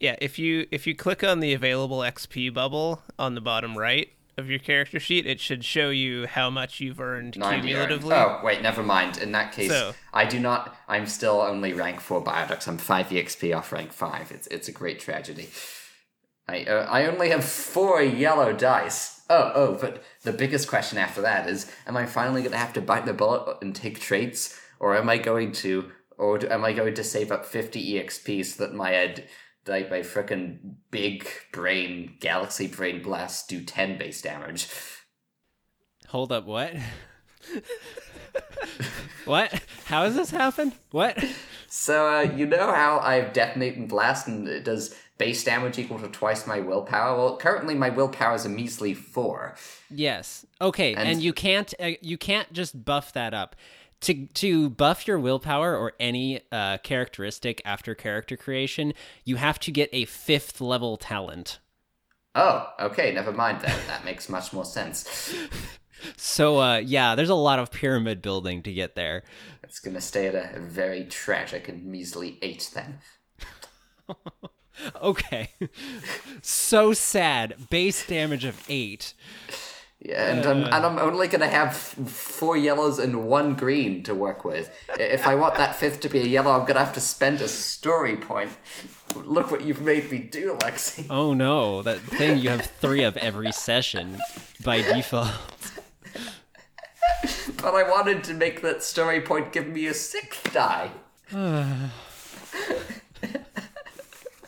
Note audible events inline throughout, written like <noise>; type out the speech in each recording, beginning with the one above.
Yeah, if you if you click on the available XP bubble on the bottom right of your character sheet, it should show you how much you've earned cumulatively. Oh, wait, never mind. In that case, So- I do not. I'm still only rank 4 Bioducks. I'm 5 EXP off rank 5. It's, it's a great tragedy. I, uh, I only have 4 yellow dice. Oh, oh, but the biggest question after that is am I finally going to have to bite the bullet and take traits? Or am I going to. Or do, am I going to save up 50 EXP so that my ed, like my frickin' big brain, galaxy brain blasts do 10 base damage? Hold up, what? what? How does this happen? What? So, uh, you know how I have Detonate and Blast and it does base damage equal to twice my willpower? Well, currently my willpower is a measly four. Yes. Okay, and, And- you can't uh, you can't just buff that up. To to buff your willpower or any uh, characteristic after character creation, you have to get a fifth level talent. Oh, okay, never mind then. That makes much more sense. So uh, yeah, there's a lot of pyramid building to get there. It's gonna stay at a very tragic and measly eight then. <laughs> Okay. so sad. Base damage of eight. Yeah, and I'm, and I'm only gonna have four yellows and one green to work with. If I want that fifth to be a yellow, I'm gonna have to spend a story point. Look what you've made me do, Lexi. <laughs> Oh no, that thing you have three of every session by default. But I wanted to make that story point give me a sixth die. <sighs> <laughs>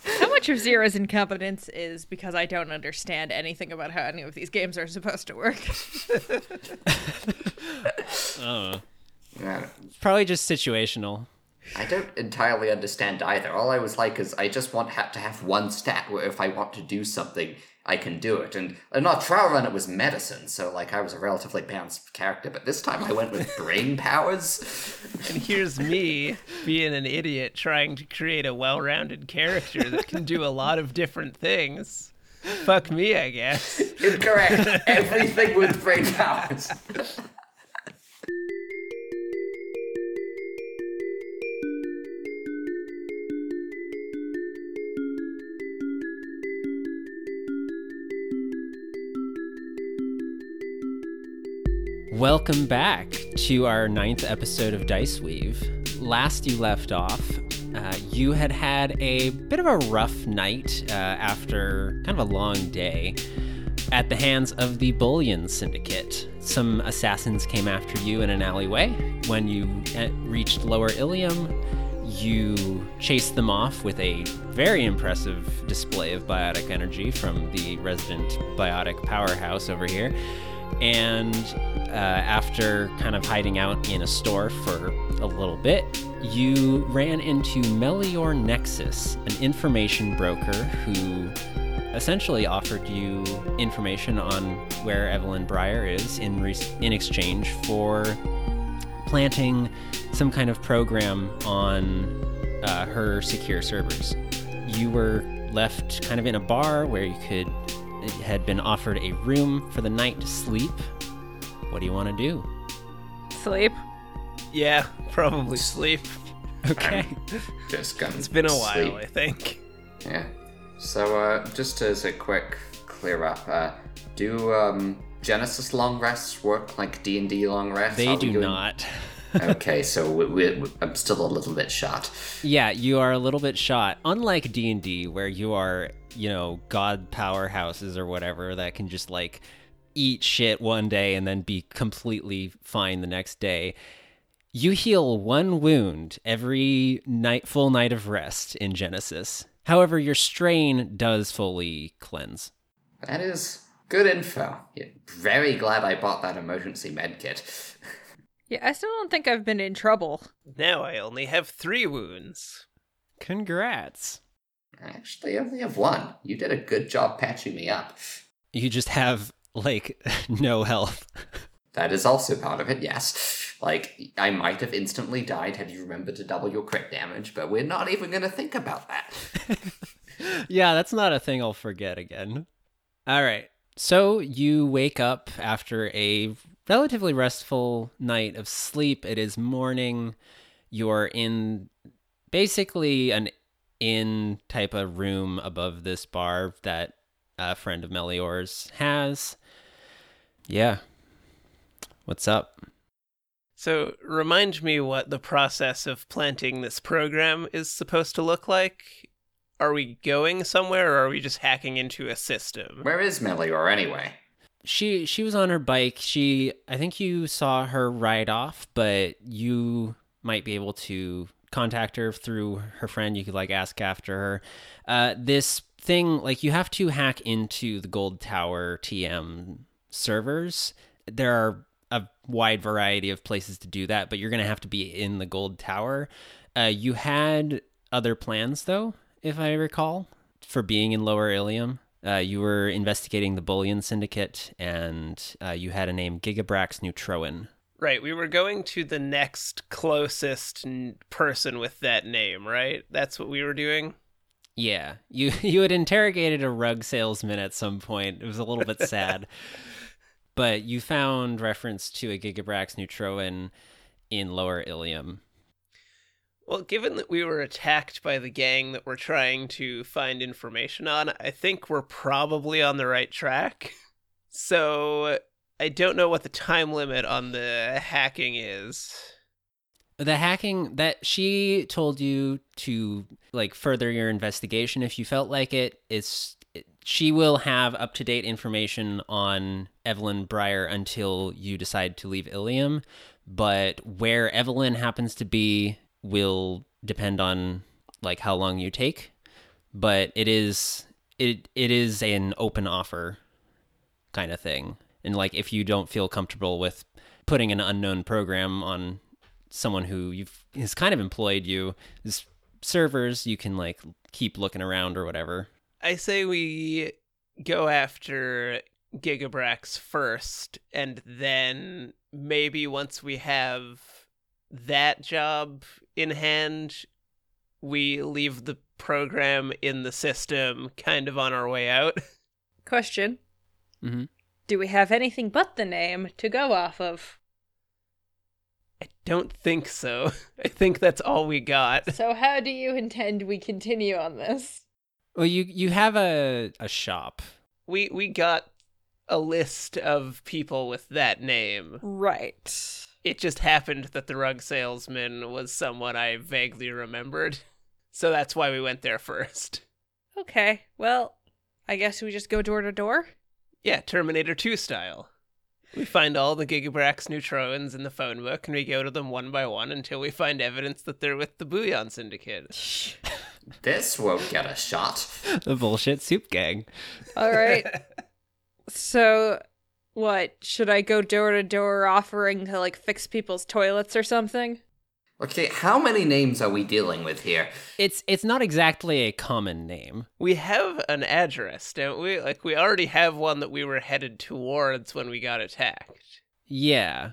How much of Zero's incompetence is because I don't understand anything about how any of these games are supposed to work? <laughs> Oh. Yeah, Probably just situational. I don't entirely understand either. All I was like is I just want ha- to have one stat where if I want to do something, I can do it. And in our trial run, it was medicine, so like I was a relatively balanced character. But this time, I went with <laughs> brain powers. And here's me being an idiot trying to create a well-rounded character that can do a lot of different things. Fuck me, I guess. Incorrect. Everything with brain powers. Welcome back to our ninth episode of Dice Weave. Last you left off, uh, you had had a bit of a rough night uh, after kind of a long day at the hands of the Bullion Syndicate. Some assassins came after you in an alleyway. When you uh, reached Lower Illium, you chased them off with a very impressive display of biotic energy from the resident biotic powerhouse over here. And uh, after kind of hiding out in a store for a little bit, you ran into Melior Nexus, an information broker who essentially offered you information on where Evelyn Breyer is in re- in exchange for planting some kind of program on uh, her secure servers. You were left kind of in a bar where you could had been offered a room for the night to sleep. What do you want to do? Sleep. Yeah, probably sleep. Okay. <laughs> Just gonna It's been a while, sleep. I think. Yeah. So, uh, just as a quick clear up, uh, do um, Genesys long rests work like D and D long rests? They Are we do doing- not. <laughs> okay, so we, we, I'm still a little bit shot. Yeah, you are a little bit shot. Unlike D and D, where you are, you know, god powerhouses or whatever that can just like eat shit one day and then be completely fine the next day. You heal one wound every night, full night of rest in Genesys. However, your strain does fully cleanse. That is good info. Yeah, very glad I bought that emergency med kit. Yeah, I still don't think I've been in trouble. Now I only have three wounds. Congrats. I actually only have one. You did a good job patching me up. You just have like <laughs> no health. That is also part of it, yes. Like, I might have instantly died had you remembered to double your crit damage, but we're not even gonna think about that. <laughs> yeah, that's not a thing I'll forget again. All right. So you wake up after a relatively restful night of sleep. It is morning. You're in basically an inn type of room above this bar that a friend of Melior's has. Yeah. What's up? So, remind me what the process of planting this program is supposed to look like. Are we going somewhere or are we just hacking into a system? Where is Melior anyway? She she was on her bike. She I think you saw her ride off, but you might be able to contact her through her friend. You could like ask after her. Uh, this thing like you have to hack into the Gold Tower TM servers. There are a wide variety of places to do that, but you're gonna have to be in the Gold Tower. Uh, you had other plans though, if I recall, for being in Lower Illium. Uh, you were investigating the Bullion Syndicate, and uh, you had a name Gigabrax Neutroin. Right, we were going to the next closest n- person with that name, right? That's what we were doing. Yeah, you <laughs> you had interrogated a rug salesman at some point. It was a little bit sad, <laughs> but you found reference to a Gigabrax Neutroin in Lower Illium. Well, given that we were attacked by the gang that we're trying to find information on, I think we're probably on the right track. <laughs> So, I don't know what the time limit on the hacking is. The hacking that she told you to like further your investigation if you felt like it is she will have up to date information on Evelyn Breyer until you decide to leave Illium, but where Evelyn happens to be will depend on like how long you take, but it is it it is an open offer kind of thing. And like if you don't feel comfortable with putting an unknown program on someone who you've has kind of employed you as servers, you can like keep looking around or whatever. I say we go after Gigabrax first, and then maybe once we have that job in hand, we leave the program in the system kind of on our way out. <laughs> Question Mm-hmm. Do we have anything but the name to go off of? I don't think so. <laughs> I think that's all we got. So, how do you intend we continue on this? Well, you you have a a shop. We we got a list of people with that name. Right. It just happened that the rug salesman was someone I vaguely remembered. <laughs> So that's why we went there first. Okay, well, I guess we just go door to door? Yeah, Terminator 2 style. We find all the Gigabrax neutrons in the phone book and we go to them one by one until we find evidence that they're with the Bouillon Syndicate. <laughs> This won't get a shot. The bullshit soup gang. All right. so, what? Should I go door to door offering to, like, fix people's toilets or something? Okay, how many names are we dealing with here? It's it's not exactly a common name. We have an address, don't we? Like, we already have one that we were headed towards when we got attacked. Yeah.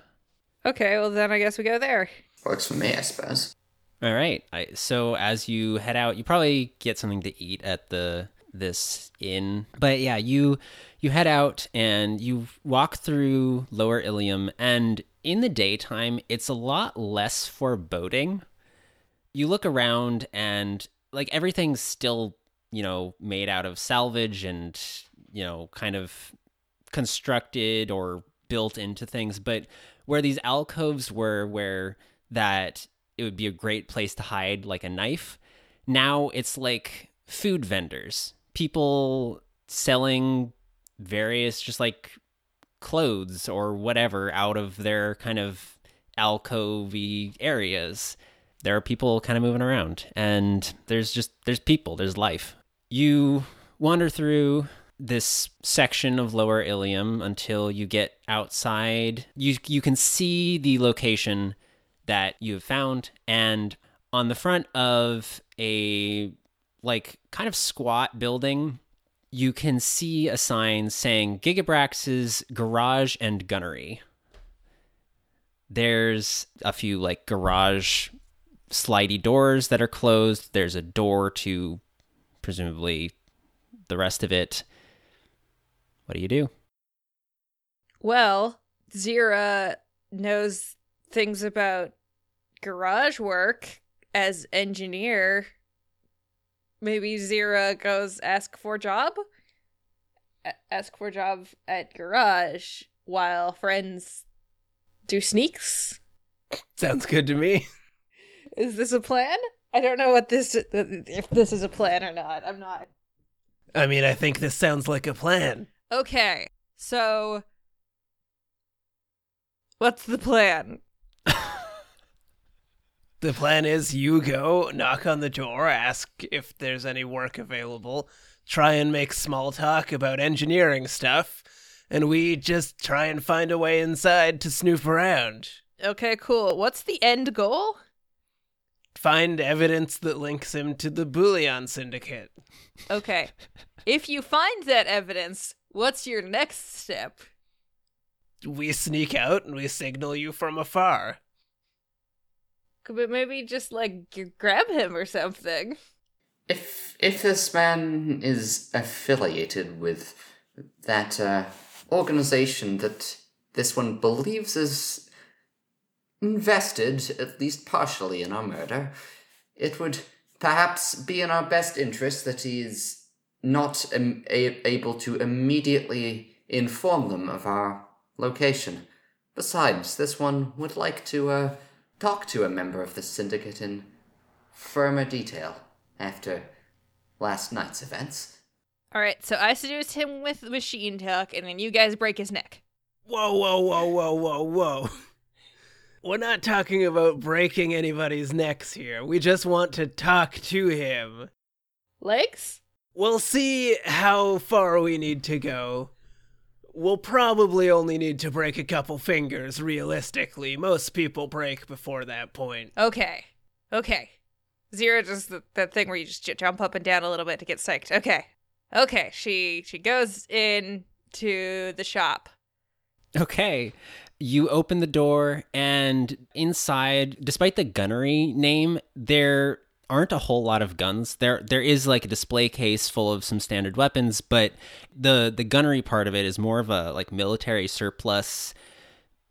Okay, well, then I guess we go there. Works for me, I suppose. All right. I, so as you head out, you probably get something to eat at the this inn. But yeah, you you head out and you walk through Lower Illium and in the daytime it's a lot less foreboding. You look around and like everything's still, you know, made out of salvage and, you know, kind of constructed or built into things, but where these alcoves were where that it would be a great place to hide like a knife. Now it's like food vendors, people selling various just like clothes or whatever out of their kind of alcovey areas. There are people kind of moving around and there's just there's people, there's life. You wander through this section of lower illium until you get outside. You you can see the location that you have found and on the front of a like kind of squat building you can see a sign saying gigabrax's garage and gunnery. There's a few like garage slidey doors that are closed. There's a door to presumably the rest of it. What do you do? Well, Zira knows things about garage work as engineer. Maybe Zira goes ask for job, A- ask for job at garage while friends do sneaks. Sounds good to me. Is this a plan? I don't know what this if this is a plan or not. I'm not. I mean, I think this sounds like a plan. Okay, so what's the plan? The plan is you go, knock on the door, ask if there's any work available, try and make small talk about engineering stuff, and we just try and find a way inside to snoop around. Okay, cool. What's the end goal? Find evidence that links him to the Bullion Syndicate. Okay. if you find that evidence, what's your next step? We sneak out and we signal you from afar. But maybe just like grab him or something. If if this man is affiliated with that uh, organization that this one believes is invested, at least partially, in our murder, it would perhaps be in our best interest that he is not um, a- able to immediately inform them of our location. Besides, this one would like to uh, talk to a member of the syndicate in firmer detail after last night's events. All right, so I seduce him with machine talk, and then you guys break his neck. Whoa, whoa, whoa, whoa, whoa, whoa. <laughs> We're not talking about breaking anybody's necks here. We just want to talk to him. Legs? We'll see how far we need to go. We'll probably only need to break a couple fingers, realistically. Most people break before that point. Okay. Okay. Zero does the, that thing where you just j- jump up and down a little bit to get psyched. Okay. Okay. She she goes in to the shop. Okay. You open the door, and inside, despite the gunnery name, there aren't a whole lot of guns. There there is like a display case full of some standard weapons, but the the gunnery part of it is more of a like military surplus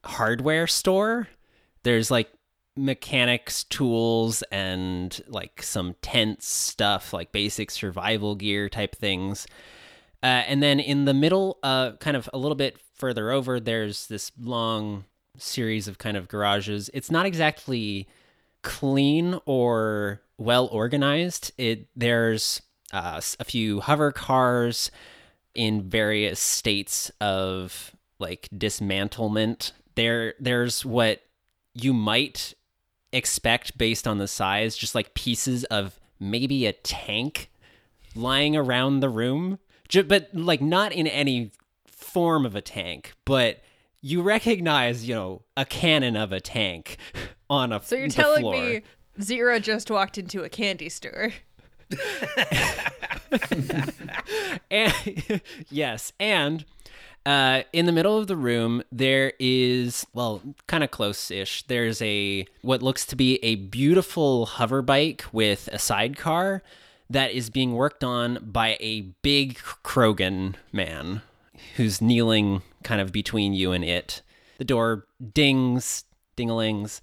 hardware store. There's like mechanics tools and like some tense stuff, like basic survival gear type things. Uh, and then in the middle, uh, kind of a little bit further over, there's this long series of kind of garages. It's not exactly clean or well organized. It there's uh, a few hover cars in various states of like dismantlement. There there's what you might expect based on the size, just like pieces of maybe a tank lying around the room, but like not in any form of a tank, but you recognize, you know, a cannon of a tank <laughs> on a So you're telling floor. me Zero just walked into a candy store. <laughs> and <laughs> yes, and uh, in the middle of the room there is well, kind of close-ish. There's a what looks to be a beautiful hover bike with a sidecar that is being worked on by a big Krogan man who's kneeling kind of between you and it. The door dings, dinglings.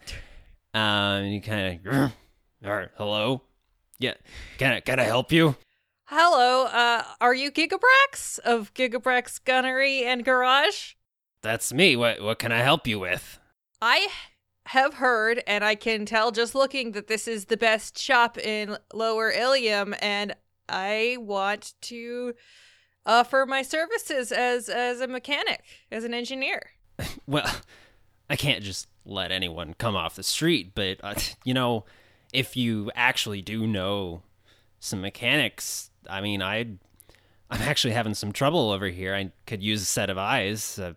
Um, you kind of, <clears throat> all right, hello. Yeah, can I can I help you? Hello, uh, are you Gigabrax of Gigabrax Gunnery and Garage? That's me. What what can I help you with? I have heard, and I can tell just looking that this is the best shop in Lower Illium, and I want to offer my services as as a mechanic, as an engineer. <laughs> Well, I can't just let anyone come off the street, but uh, <laughs> you know, if you actually do know some mechanics, I mean, I I'm actually having some trouble over here. I could use a set of eyes. Uh,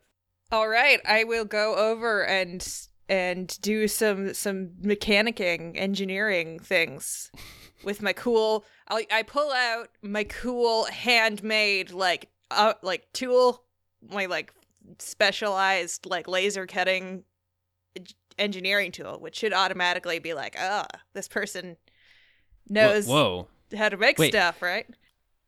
All right, I will go over and and do some some mechanicking, engineering things with my cool. I I pull out my cool handmade like uh like tool, my like specialized like laser cutting engineering tool, which should automatically be like, ah, this person knows whoa, how to make Wait. stuff, right?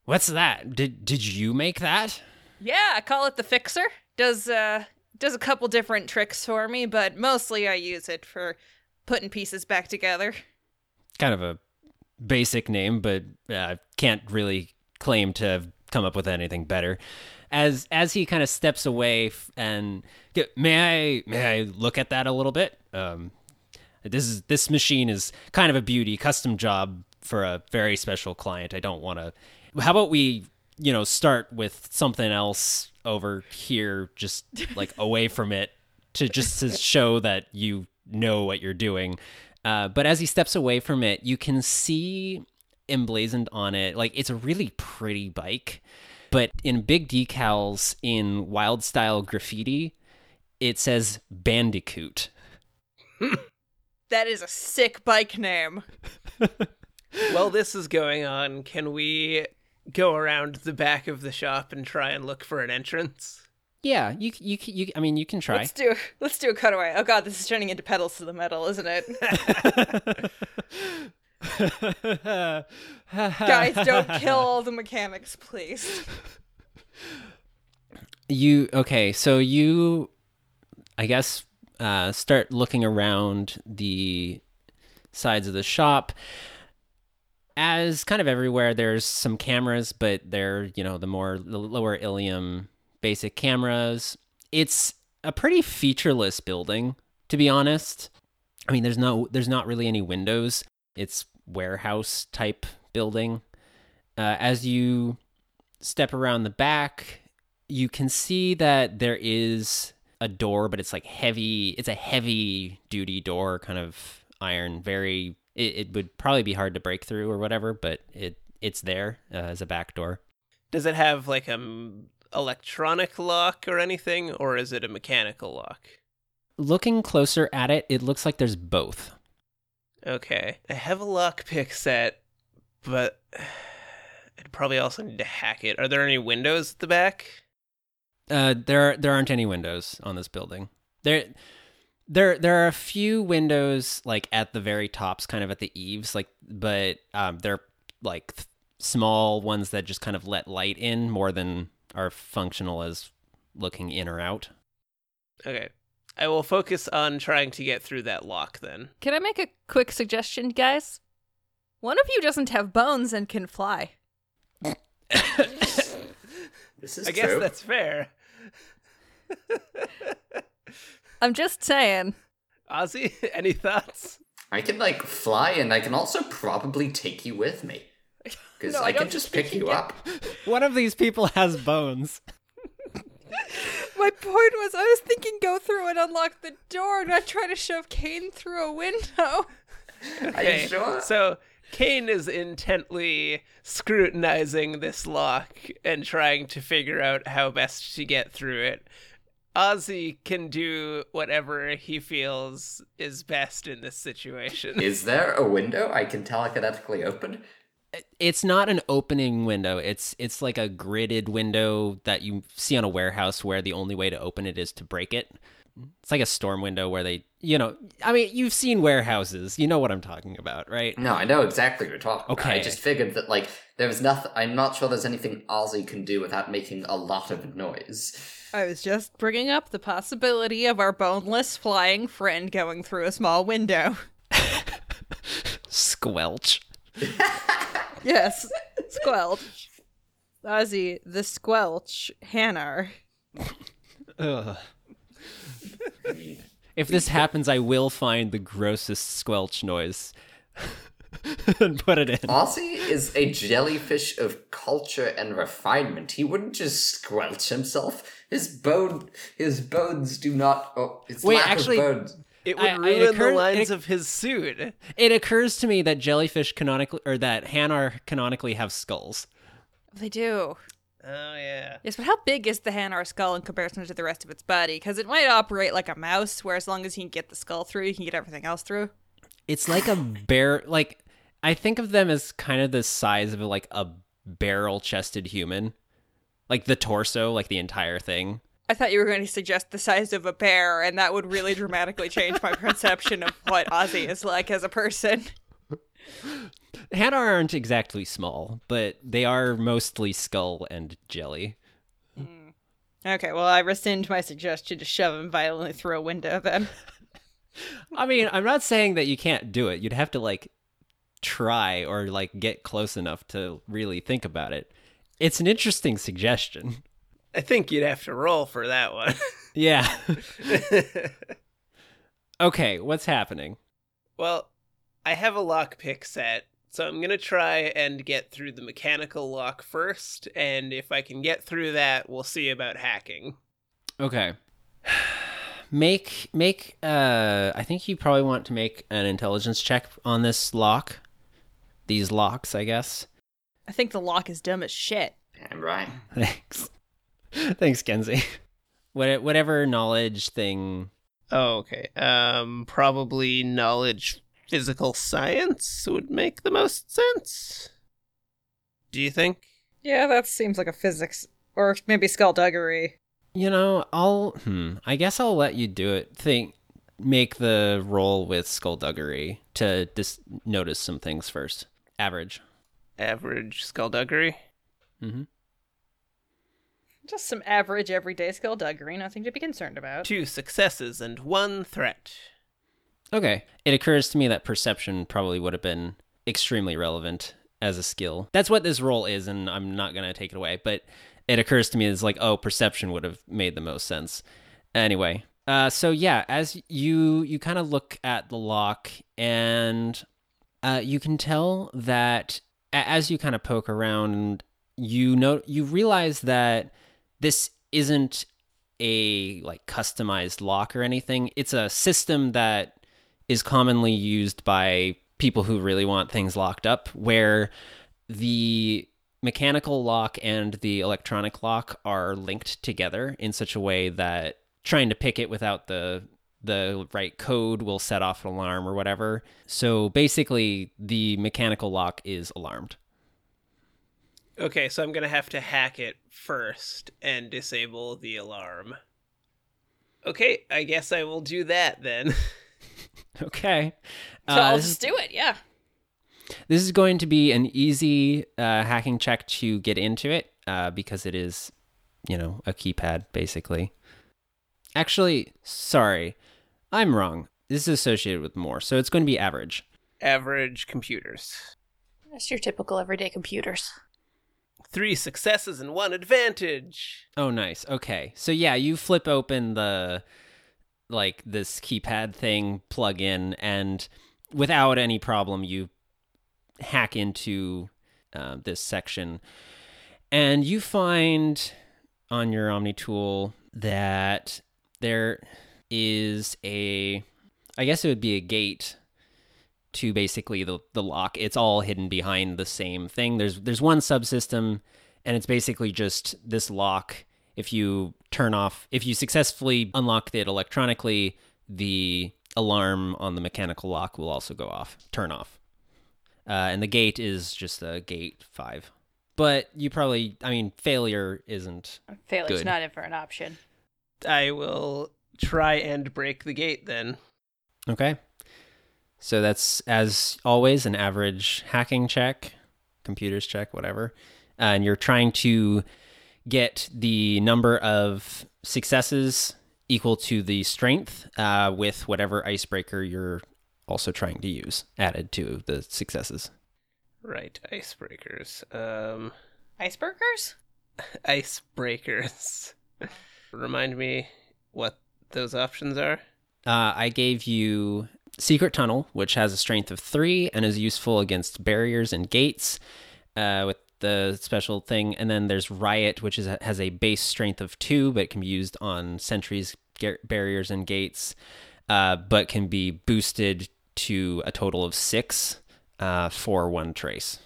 what's that? Did did you make that? Yeah, I call it the fixer. Does uh does a couple different tricks for me, but mostly I use it for putting pieces back together. Kind of a basic name, but uh, can't really claim to have come up with anything better. As as he kind of steps away f- and may I may I look at that a little bit? Um, this is this machine is kind of a beauty, custom job for a very special client. I don't want to. How about we, you know, start with something else over here, just like <laughs> away from it, to just to show that you know what you're doing. Uh, but as he steps away from it, you can see emblazoned on it, like it's a really pretty bike, but in big decals in wild style graffiti, it says Bandicoot. <laughs> That is a sick bike name. <laughs> While this is going on, can we go around the back of the shop and try and look for an entrance? Yeah, you you you. I mean, you can try. Let's do let's do a cutaway. Oh god, this is turning into pedals to the metal, isn't it? <laughs> Guys, don't kill all the mechanics, please. You okay? So you, I guess, uh, start looking around the sides of the shop. As kind of everywhere, there's some cameras, but they're you know the more the lower illium basic cameras. It's a pretty featureless building, to be honest. I mean, there's no there's not really any windows. It's warehouse type building. Uh, as you step around the back, you can see that there is a door, but it's like heavy. It's a heavy duty door, kind of iron. Very. It, it would probably be hard to break through or whatever, but it it's there uh, as a back door. Does it have like a m- electronic lock or anything, or is it a mechanical lock? Looking closer at it, it looks like there's both. Okay. I have a lockpick set, but I'd probably also need to hack it. Are there any windows at the back? Uh, there there aren't any windows on this building. There there there are a few windows like at the very tops, kind of at the eaves, like but um, they're like th- small ones that just kind of let light in more than are functional as looking in or out. Okay. I will focus on trying to get through that lock then. Can I make a quick suggestion, guys? One of you doesn't have bones and can fly. <laughs> This is I guess true. that's fair. <laughs> I'm just saying. Ozzy, <laughs> any thoughts? I can like fly, and I can also probably take you with me <laughs> because No, I I, can just pick you you up. <laughs> One of these people has bones. My point was, I was thinking go through and unlock the door, not try to shove Kane through a window. Are you sure? So Kane is intently scrutinizing this lock and trying to figure out how best to get through it. Ozzy can do whatever he feels is best in this situation. Is there a window I can telekinetically open? It's not an opening window. It's it's like a gridded window that you see on a warehouse where the only way to open it is to break it. It's like a storm window where they, you know, I mean, you've seen warehouses. You know what I'm talking about, right? No, I know exactly what you're talking about. I just figured that like there was nothing. I'm not sure there's anything Ozzy can do without making a lot of noise. I was just bringing up the possibility of our boneless flying friend going through a small window. Squelch. Yes, Squelch. Ozzy, the Squelch, Hanar. Ugh. if this happens, I will find the grossest squelch noise <laughs> and put it in. Ozzy is a jellyfish of culture and refinement. He wouldn't just squelch himself. His bone, his bones do not. Oh, his Wait, lack actually- of bones. It would I- I ruin occurred- the lines it- of his suit. It occurs to me that jellyfish canonically, or that Hanar canonically have skulls. They do. Oh yeah. Yes, but how big is the Hanar skull in comparison to the rest of its body? Because it might operate like a mouse, where as long as you can get the skull through, you can get everything else through. It's like a <sighs> bear. Like I think of them as kind of the size of like a barrel-chested human, like the torso, like the entire thing. I thought you were going to suggest the size of a bear, and that would really dramatically change my perception of what Ozzy is like as a person. <laughs> Hanar aren't exactly small, but they are mostly skull and jelly. Mm. Okay, well, I rescind my suggestion to shove him violently through a window then. <laughs> I mean, I'm not saying that you can't do it. You'd have to like try or like get close enough to really think about it. It's an interesting suggestion. I think you'd have to roll for that one. <laughs> Yeah. <laughs> okay, what's happening? well, I have a lockpick set, so I'm gonna try and get through the mechanical lock first, and if I can get through that, we'll see about hacking. Okay. <sighs> Make make uh I think you probably want to make an intelligence check on this lock. These locks, I guess. I think the lock is dumb as shit. Damn right. <laughs> Thanks. Thanks, Kenzie. <laughs> What whatever knowledge thing Oh, okay. Um, probably knowledge physical science would make the most sense. Do you think? Yeah, that seems like a physics or maybe skullduggery. You know, I'll hmm, I guess I'll let you do it. Think make the roll with skullduggery to just notice some things first. Average. Average skullduggery. Mhm. Just some average everyday skullduggery, nothing to be concerned about. Two successes and one threat. Okay. It occurs to me that perception probably would have been extremely relevant as a skill. That's what this role is, and I'm not going to take it away, but it occurs to me as like, oh, perception would have made the most sense. Anyway, uh, so yeah, as you you kind of look at the lock, and uh, you can tell that a- as you kind of poke around, you know you realize that this isn't a like customized lock or anything. It's a system that is commonly used by people who really want things locked up, where the mechanical lock and the electronic lock are linked together in such a way that trying to pick it without the the right code will set off an alarm or whatever. So basically the mechanical lock is alarmed. Okay, so I'm gonna have to hack it first and disable the alarm. Okay, I guess I will do that then. <laughs> Okay. So Uh, I'll this is- just do it, yeah. This is going to be an easy uh, hacking check to get into it uh, because it is, you know, a keypad basically. Actually, sorry, I'm wrong. This is associated with more, so it's going to be average. Average computers. That's your typical everyday computers. Three successes and one advantage. Oh, nice. Okay, so yeah, you flip open the like this keypad thing, plug in, and without any problem, you hack into uh, this section, and you find on your Omni tool that there is a, I guess it would be a gate to basically the the lock. It's all hidden behind the same thing. There's there's one subsystem, and it's basically just this lock. If you turn off, if you successfully unlock it electronically, the alarm on the mechanical lock will also go off, turn off. Uh, and the gate is just a gate five. But you probably, I mean, failure isn't. Failure's Good. not in for an option. I will try and break the gate then. Okay. So that's, as always, an average hacking check, computers check, whatever. Uh, and you're trying to get the number of successes equal to the strength uh, with whatever icebreaker you're also trying to use added to the successes. Right, icebreakers. Um, Icebergers? icebreakers. <laughs> <laughs> Remind me what those options are. Uh, I gave you Secret Tunnel, which has a strength of three and is useful against barriers and gates uh, with the special thing. And then there's Riot, which is has a base strength of two, but it can be used on sentries, gar- barriers, and gates, uh, but can be boosted to a total of six uh, for one trace.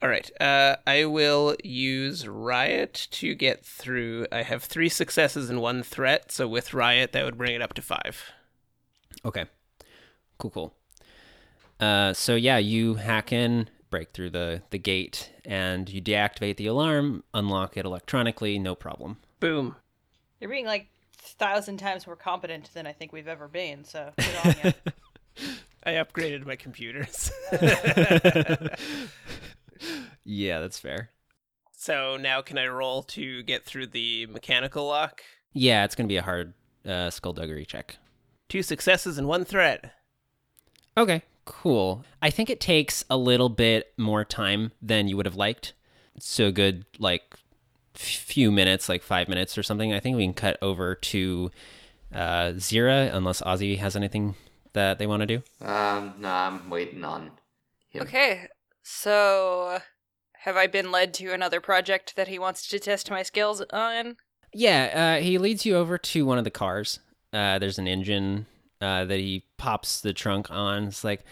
All right. Uh, I will use Riot to get through. I have three successes and one threat, so with Riot, that would bring it up to five. Okay. Cool, cool. Uh, so yeah, you hack in, break through the, the gate, and you deactivate the alarm, unlock it electronically, no problem. Boom. You're being like thousand times more competent than I think we've ever been, so <laughs> good on you. I upgraded my computers. <laughs> <laughs> yeah, that's fair. so now can I roll to get through the mechanical lock? Yeah, it's gonna be a hard uh, skullduggery check. Two successes and one threat. Okay, Cool. I think it takes a little bit more time than you would have liked. So good, like few minutes, like five minutes or something. I think we can cut over to uh, Zira, unless Ozzy has anything that they want to do. Um, no, I'm waiting on him. Okay, so have I been led to another project that he wants to test my skills on? Yeah, uh, he leads you over to one of the cars. Uh, there's an engine uh, that he pops the trunk on. It's like,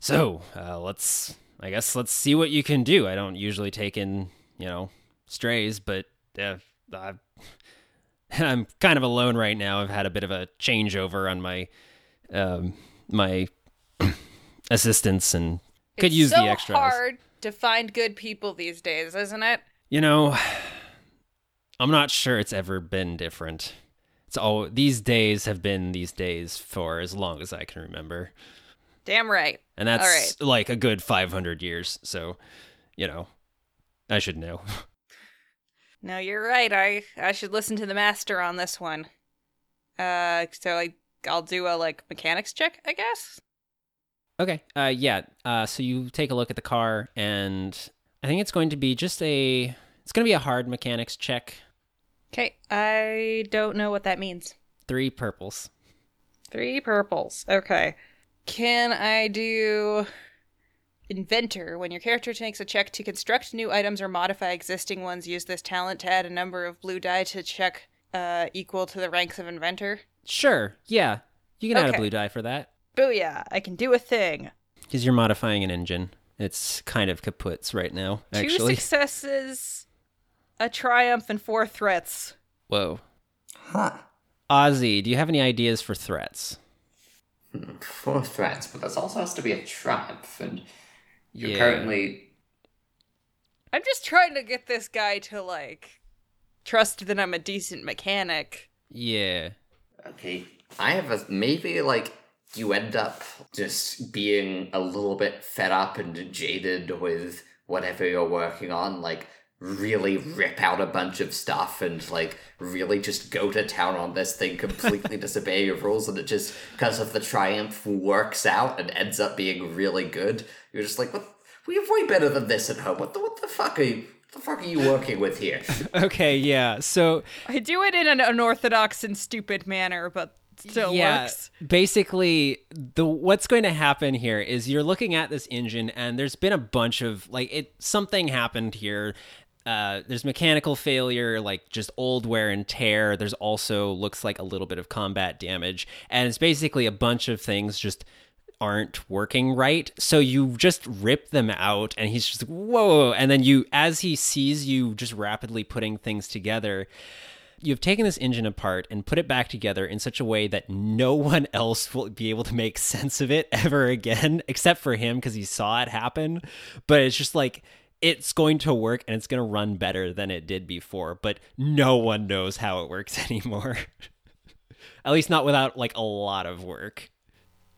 so uh, let's, I guess, let's see what you can do. I don't usually take in, you know, strays, but uh, I, <laughs> I'm kind of alone right now. I've had a bit of a changeover on my, um, my <clears throat> assistance and could It's use so the extra hard to find good people these days, isn't it? You know, I'm not sure it's ever been different. It's all these days have been these days for as long as I can remember. Damn right. And that's right. like a good 500 years. So, you know, I should know. <laughs> No, you're right. I I should listen to the master on this one. Uh, so I I'll do a like mechanics check, I guess. Okay. Uh yeah. Uh so you take a look at the car and I think it's going to be just a it's going to be a hard mechanics check. Okay, I don't know what that means. 3 purples. Three purples. Okay. Can I do inventor? When your character takes a check to construct new items or modify existing ones, use this talent to add a number of blue die to check uh, equal to the ranks of inventor. Sure. Yeah. You can add a blue die for that Booyah! I can do a thing. cuz you're modifying an engine. It's kind of kaputs right now, actually. Two successes, a triumph, and four threats. Whoa. Huh. Ozzy, do you have any ideas for threats? Hmm, four threats, but there also has to be a triumph, and you're Yeah. currently I'm just trying to get this guy to like trust that I'm a decent mechanic. Yeah. Okay. I have a maybe like you end up just being a little bit fed up and jaded with whatever you're working on, like really rip out a bunch of stuff and like really just go to town on this thing, completely <laughs> disobey your rules, and it just because of the triumph works out and ends up being really good. You're just like, what? We have way better than this at home. What the what the fuck are you? What the fuck are you working with here? <laughs> Okay, yeah. So I do it in an unorthodox and stupid manner, but still yeah, works. basically the what's going to happen here is you're looking at this engine and there's been a bunch of like it something happened here. Uh, there's mechanical failure, like just old wear and tear. There's also looks like a little bit of combat damage, and it's basically a bunch of things just aren't working right. So you just rip them out, and he's just whoa. And then you, as he sees you just rapidly putting things together, you've taken this engine apart and put it back together in such a way that no <laughs> one else will be able to make sense of it ever again, except for him because he saw it happen. But it's just like, it's going to work and it's going to run better than it did before, but no one knows how it works <laughs> anymore. At least not without like a lot of work.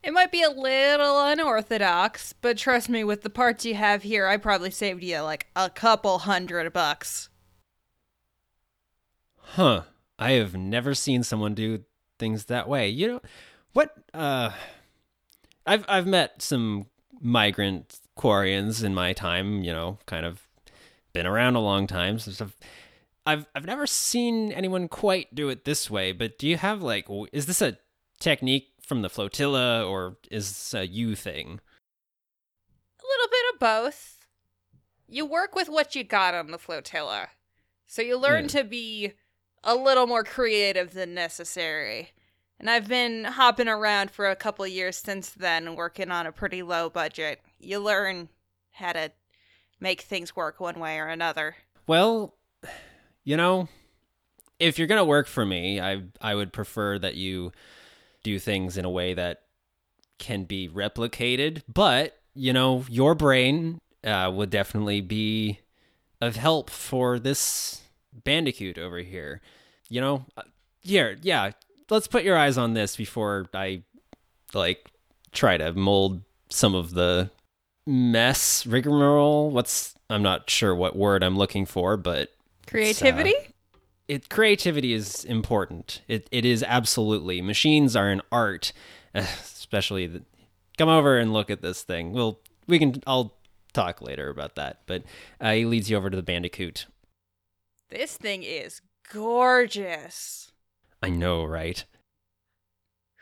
It might be a little unorthodox, but trust me, with the parts you have here, I probably saved you like a couple hundred bucks. Huh. I have never seen someone do things that way. You know what uh I've I've met some migrant Quarians in my time, you know, kind of been around a long time. So stuff. I've I've never seen anyone quite do it this way, but do you have like is this a technique from the flotilla or is this a you thing? A little bit of both. You work with what you got on the flotilla, so you learn Yeah. to be a little more creative than necessary. And I've been hopping around for a couple years since then, working on a pretty low budget. You learn how to make things work one way or another. Well, you know, if you're gonna work for me, I I would prefer that you do things in a way that can be replicated. But you know, your brain uh, would definitely be of help for this bandicoot over here. You know, Uh, here, yeah. Let's put your eyes on this before I like try to mold some of the mess rigmarole. What's I'm not sure what word I'm looking for, but Creativity? it creativity is important. It it is absolutely. Machines are an art, <sighs> especially the, come over and look at this thing. We'll we can I'll talk later about that. But uh, he leads you over to the Bandicoot. This thing is gorgeous. I know, right?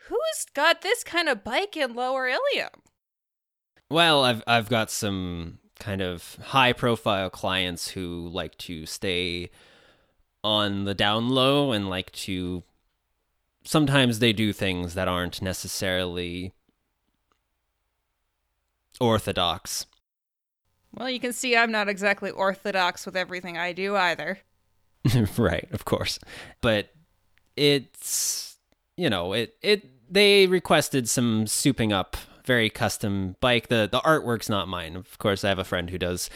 Who's got this kind of bike in Lower Illium? Well, I've I've got some kind of high profile clients who like to stay on the down low and like to sometimes they do things that aren't necessarily orthodox. Well, you can see I'm not exactly orthodox with everything I do either. <laughs> right, of course. But it's you know, it it they requested some souping up, very custom bike. The the artwork's not mine. Of course, I have a friend who does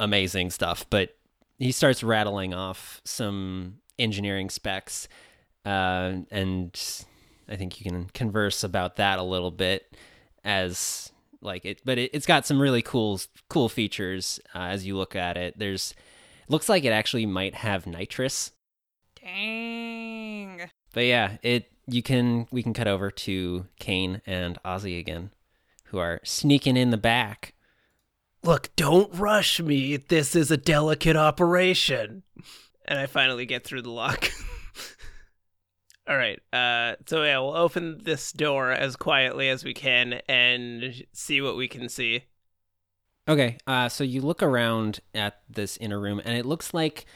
amazing stuff, but he starts rattling off some engineering specs uh, and I think you can converse about that a little bit as like it but it, it's got some really cool cool features uh, as you look at it there's looks like it actually might have nitrous Dang. but yeah it you can we can cut over to kane and ozzy again who are sneaking in the back Look, don't rush me. This is a delicate operation. And I finally get through the lock. <laughs> All right. Uh, so yeah, we'll open this door as quietly as we can and see what we can see. Okay, uh, so you look around at this inner room, and it looks like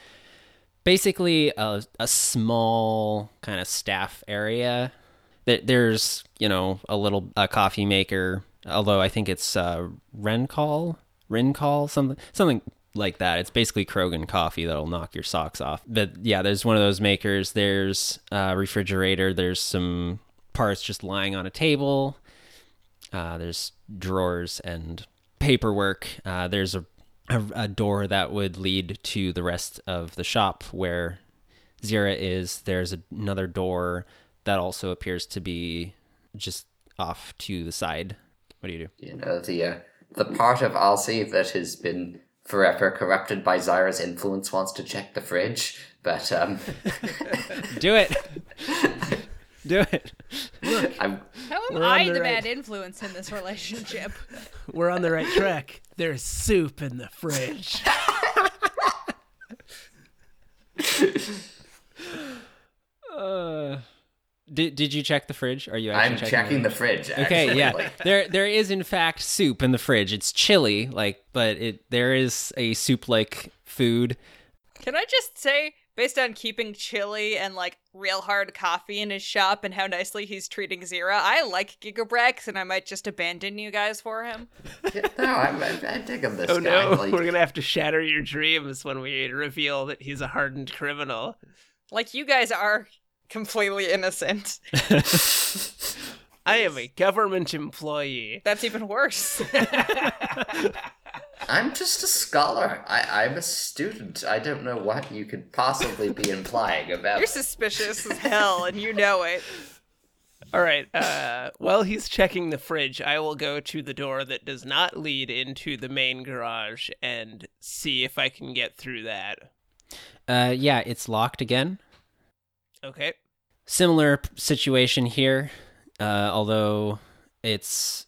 basically a, a small kind of staff area. There- There's, you know, a little a coffee maker, although I think it's uh, Rencall, Rincall, something, something like that. It's basically Krogan coffee that'll knock your socks off. But yeah, there's one of those makers. There's a refrigerator. There's some parts just lying on a table. Uh, there's drawers and paperwork. Uh, there's a, a a door that would lead to the rest of the shop where Zira is. There's another door that also appears to be just off to the side. What do you do? You know, the uh, the part of Alcy that has been forever corrupted by Zira's influence wants to check the fridge, but um, <laughs> Do it. <laughs> do it. Look, I'm How am I the the right- bad influence in this relationship? <laughs> We're on the right track. There's soup in the fridge. <laughs> Uh, did did you check the fridge? Are you actually I'm checking the fridge. Okay, actually. yeah. Like, There there is in fact soup in the fridge. It's chilly, like, but it there is a soup like food. Can I just say, based on keeping chili and like real hard coffee in his shop and how nicely he's treating Zira, I like Gigabrax and I might just abandon you guys for him. yeah, no, I'm, I'm, I'm this Oh guy. no, Like, <laughs> we're gonna have to shatter your dreams when we reveal that he's a hardened criminal. Like you guys are completely innocent. <laughs> I am a government employee. That's even worse. <laughs> I'm just a scholar. I, I'm a student. I don't know what you could possibly be <laughs> implying about. You're suspicious as hell and you know it. All right. Uh, while he's checking the fridge, I will go to the door that does not lead into the main garage and see if I can get through that. Uh, yeah, it's locked again. Okay. Similar situation here, uh, although it's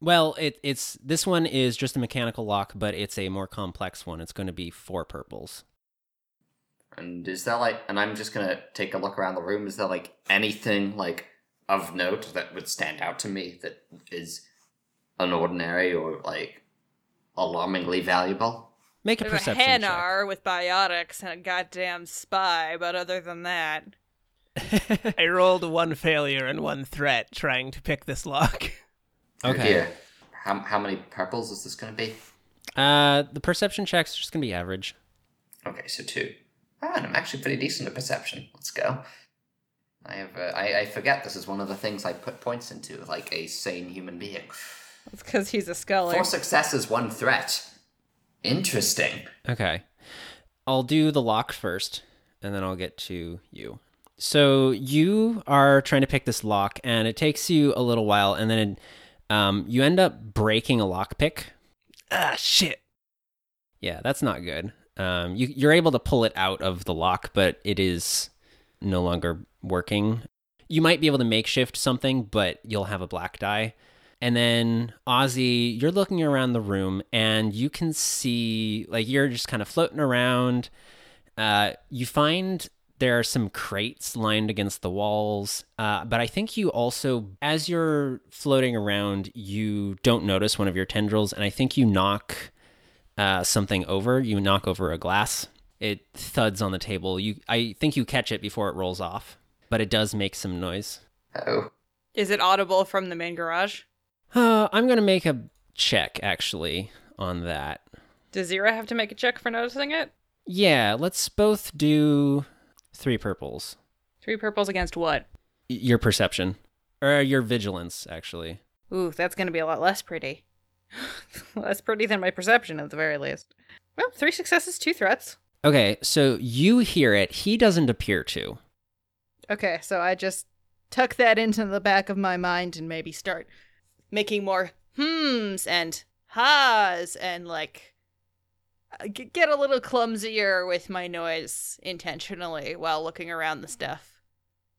well, it it's this one is just a mechanical lock, but it's a more complex one. It's going to be four purples. And is that like, and I'm just gonna take a look around the room. Is there like anything like of note that would stand out to me that is unordinary or like alarmingly valuable? Make a There's a perception check. With biotics and a goddamn spy, but other than that, <laughs> I rolled one failure and one threat trying to pick this lock. Okay. Here. How, how many purples is this gonna be? Uh, the perception check's just going to be average. Okay, so two. Ah, and I'm actually pretty decent at perception. Let's go. I have. Uh, I, I forget this is one of the things I put points into, like a sane human being. it's because he's a scholar. Four successes, one threat. Interesting. Okay. I'll do the lock first, and then I'll get to you. So you are trying to pick this lock, and it takes you a little while, and then um, you end up breaking a lockpick. Ah, shit. Yeah, that's not good. Um, you, you're able to pull it out of the lock, but it is no longer working. You might be able to makeshift something, but you'll have a black die. And then Ozzy, you're looking around the room and you can see, like, you're just kind of floating around. Uh, you find there are some crates lined against the walls. Uh, but I think you also, as you're floating around, you don't notice one of your tendrils. And I think you knock uh, something over. You knock over a glass. It thuds on the table. You, I think you catch it before it rolls off, but it does make some noise. Oh. Is it audible from the main garage? Uh, I'm gonna make a check actually on that. Does Zira have to make a check for noticing it? Yeah, let's both do three purples. Three purples against what? Y- Your perception, or your vigilance, actually. Ooh, that's going to be a lot less pretty. <laughs> less pretty than my perception, at the very least. Well, three successes, two threats. Okay, so you hear it. He doesn't appear to. Okay, so I just tuck that into the back of my mind and maybe start making more hmms and ha's and like get a little clumsier with my noise intentionally while looking around the stuff.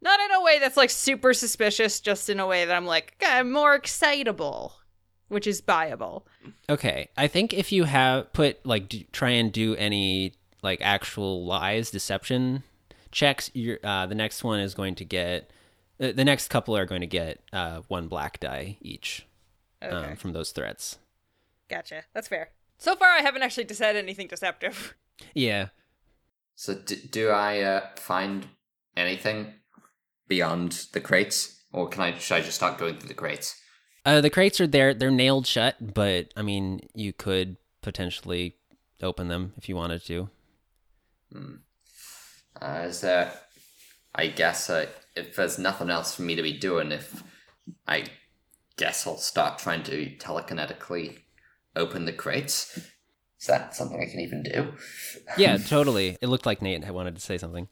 Not in a way that's like super suspicious, just in a way that I'm like, I'm more excitable, which is buyable. Okay, I think if you have put like do, try and do any like actual lies, deception checks, you're, uh, the next one is going to get. Uh, the next couple are going to get uh, one black die each Okay, um, from those threats. gotcha. That's fair. So far, I haven't actually said anything deceptive. Yeah. So d- do I uh, find anything beyond the crates, or can I? Should I just start going through the crates? Uh, the crates are there. They're nailed shut, but I mean, you could potentially open them if you wanted to. Uh, is there? I guess uh, if there's nothing else for me to be doing, if I guess I'll start trying to telekinetically open the crates. Is that something I can even do? Yeah, <laughs> totally. It looked like Nate had wanted to say something.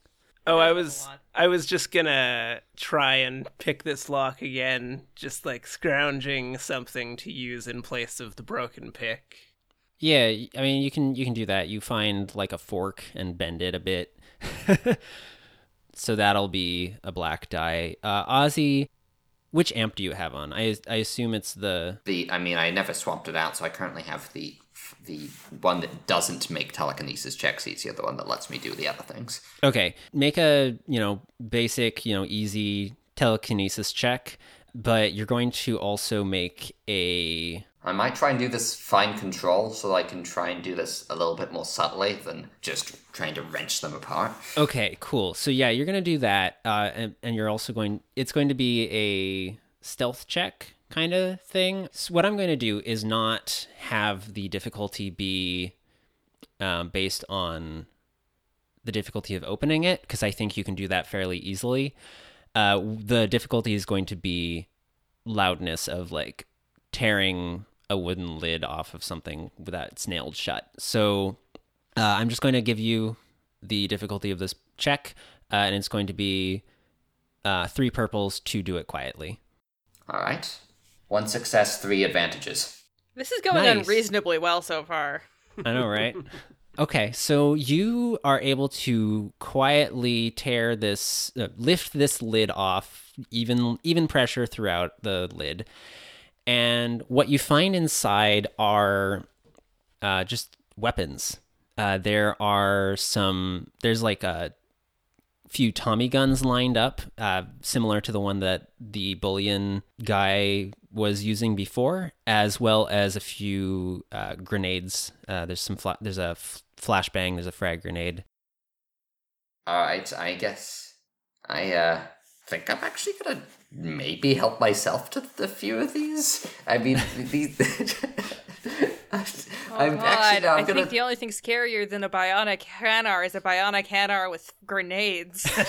Oh, I was I was just gonna try and pick this lock again, just like scrounging something to use in place of the broken pick. Yeah, I mean, you can you can do that. You find like a fork and bend it a bit. <laughs> so that'll be a black die. Uh, Ozzy, which amp do you have on? I I assume it's the The I mean, I never swapped it out, so I currently have the the one that doesn't make telekinesis checks easier, the one that lets me do the other things. Okay, make a, you know, basic, you know, easy telekinesis check, but you're going to also make a I might try and do this fine control, so I can try and do this a little bit more subtly than just trying to wrench them apart. Okay, cool. So yeah, you're gonna do that, uh, and, and you're also going. It's going to be a stealth check kind of thing. So what I'm going to do is not have the difficulty be um, based on the difficulty of opening it, because I think you can do that fairly easily. Uh, the difficulty is going to be loudness of like tearing a wooden lid off of something that's nailed shut. So uh, I'm just going to give you the difficulty of this check, uh, and it's going to be uh, three purples to do it quietly. All right, one success, three advantages. This is going Nice. unreasonably well so far. I know, right? <laughs> okay, so you are able to quietly tear this, uh, lift this lid off, even even pressure throughout the lid, and what you find inside are uh, just weapons. Uh, there are some. There's like a few Tommy guns lined up, uh, similar to the one that the bullion guy was using before, as well as a few uh, grenades. Uh, there's some. Fla- there's a f- flashbang. There's a frag grenade. All right, I guess I uh think I'm actually gonna maybe help myself to a few of these. I mean, these. <laughs> I'm God, actually no, I'm I gonna. think the only thing scarier than a bionic Hanar is a bionic Hanar with grenades. <laughs>